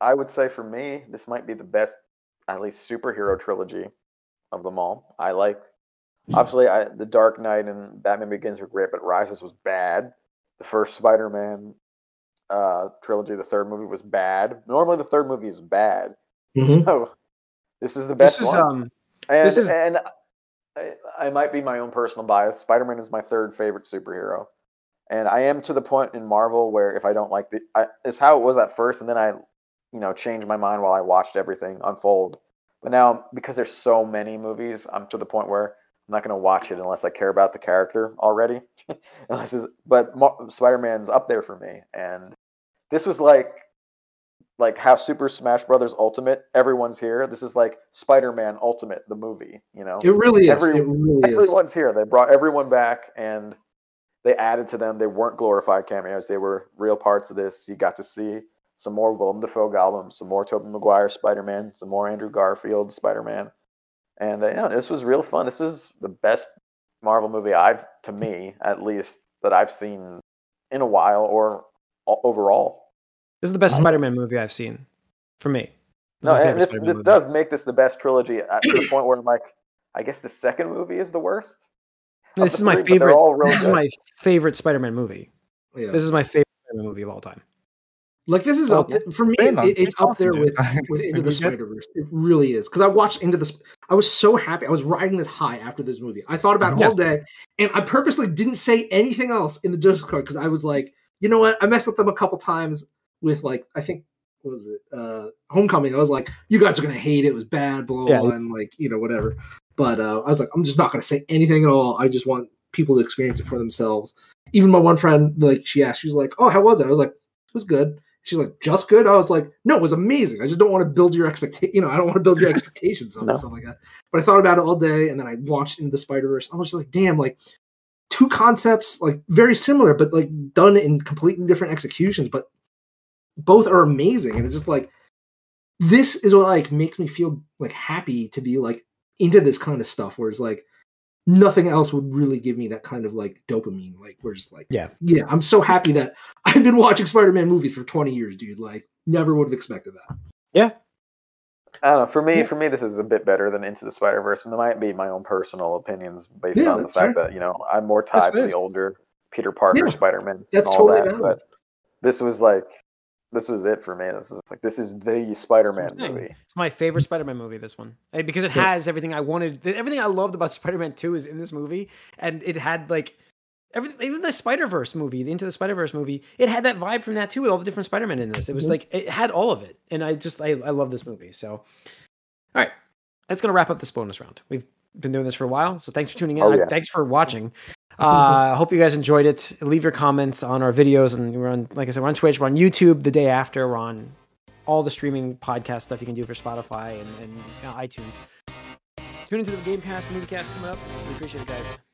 I would say for me, this might be the best, at least superhero trilogy of them all. I like, obviously, I, the Dark Knight and Batman Begins were great, but Rises was bad. The first Spider-Man uh, trilogy, the third movie was bad. Normally, the third movie is bad, Mhm. so this is the best This is one. um and this is- and I, I might be my own personal bias. Spider-Man is my third favorite superhero, and I am to the point in Marvel where if I don't like the, I, it's how it was at first, and then I, you know, changed my mind while I watched everything unfold. But now because there's so many movies, I'm to the point where I'm not going to watch it unless I care about the character already. unless but Mar- Spider-Man's up there for me, and this was like like how Super Smash Brothers Ultimate, everyone's here. This is like Spider-Man Ultimate, the movie. You know, It really is. Every- it really is. everyone's here. They brought everyone back, and they added to them. They weren't glorified cameos. They were real parts of this. You got to see some more Willem Dafoe Gollum, some more Tobey Maguire Spider-Man, some more Andrew Garfield Spider-Man, and uh, yeah, this was real fun. This is the best Marvel movie I've, to me at least, that I've seen in a while or overall. This is the best I'm- Spider-Man movie I've seen for me. This No, and this, Spider-Man this movie. does make this the best trilogy at to the point where I'm like, I guess the second movie is the worst. of This the is my three, but they're favorite. all real This is my favorite Spider-Man movie. Yeah. This is my favorite Spider-Man movie of all time. Like this is Well, up th- for me. Hang It, it's up there with with Into the Spider Verse. It really is because I watched Into the. Sp- I was so happy. I was riding this high after this movie. I thought about it Yeah. all day, and I purposely didn't say anything else in the Discord because I was like, you know what? I messed with them a couple times with like I think what was it? Uh, Homecoming. I was like, you guys are gonna hate it. It was bad, blah blah, Yeah. blah and like you know whatever. But uh, I was like, I'm just not gonna say anything at all. I just want people to experience it for themselves. Even my one friend, like she asked, she was like, "Oh, how was it?" I was like, "It was good." She's like, "Just good." I was like, "No, it was amazing." I just don't want to build your expectation. You know, I don't want to build your expectations on No. it, stuff like that. But I thought about it all day, and then I launched into the Spider Verse. I was just like, "Damn!" Like two concepts, like very similar, but like done in completely different executions, but both are amazing. And it's just like this is what like makes me feel like happy to be like into this kind of stuff. Where it's like nothing else would really give me that kind of like dopamine. Like we're just like Yeah. yeah. I'm so happy that I've been watching Spider-Man movies for 20 years, dude. Like never would have expected that. Yeah. I don't know. For me, Yeah. for me, this is a bit better than Into the Spider Verse, and it might be my own personal opinions based Yeah, on the fact fair. that you know I'm more tied to the older Peter Parker Yeah, Spider Man that's and all totally that. valid. But this was like, this was it for me. This is like this is the Spider Man movie. It's my favorite Spider-Man movie. This one because it has everything I wanted. Everything I loved about Spider-Man Two is in this movie, and it had like everything. Even the Spider-Verse movie, the Into the Spider-Verse movie, it had that vibe from that too. With all the different Spider-Man in this, it was Mhm. like it had all of it, and I just I, I love this movie. So, all right, that's gonna wrap up this bonus round. We've been doing this for a while, so thanks for tuning in. Oh, yeah. Thanks for watching. Uh, I hope you guys enjoyed it. Leave your comments on our videos, and we're on, like I said, we're on Twitch, we're on YouTube the day after, we're on all the streaming podcast stuff you can do for Spotify and, and iTunes. Tune into the Gamecast, Musicast coming up. We appreciate it, guys.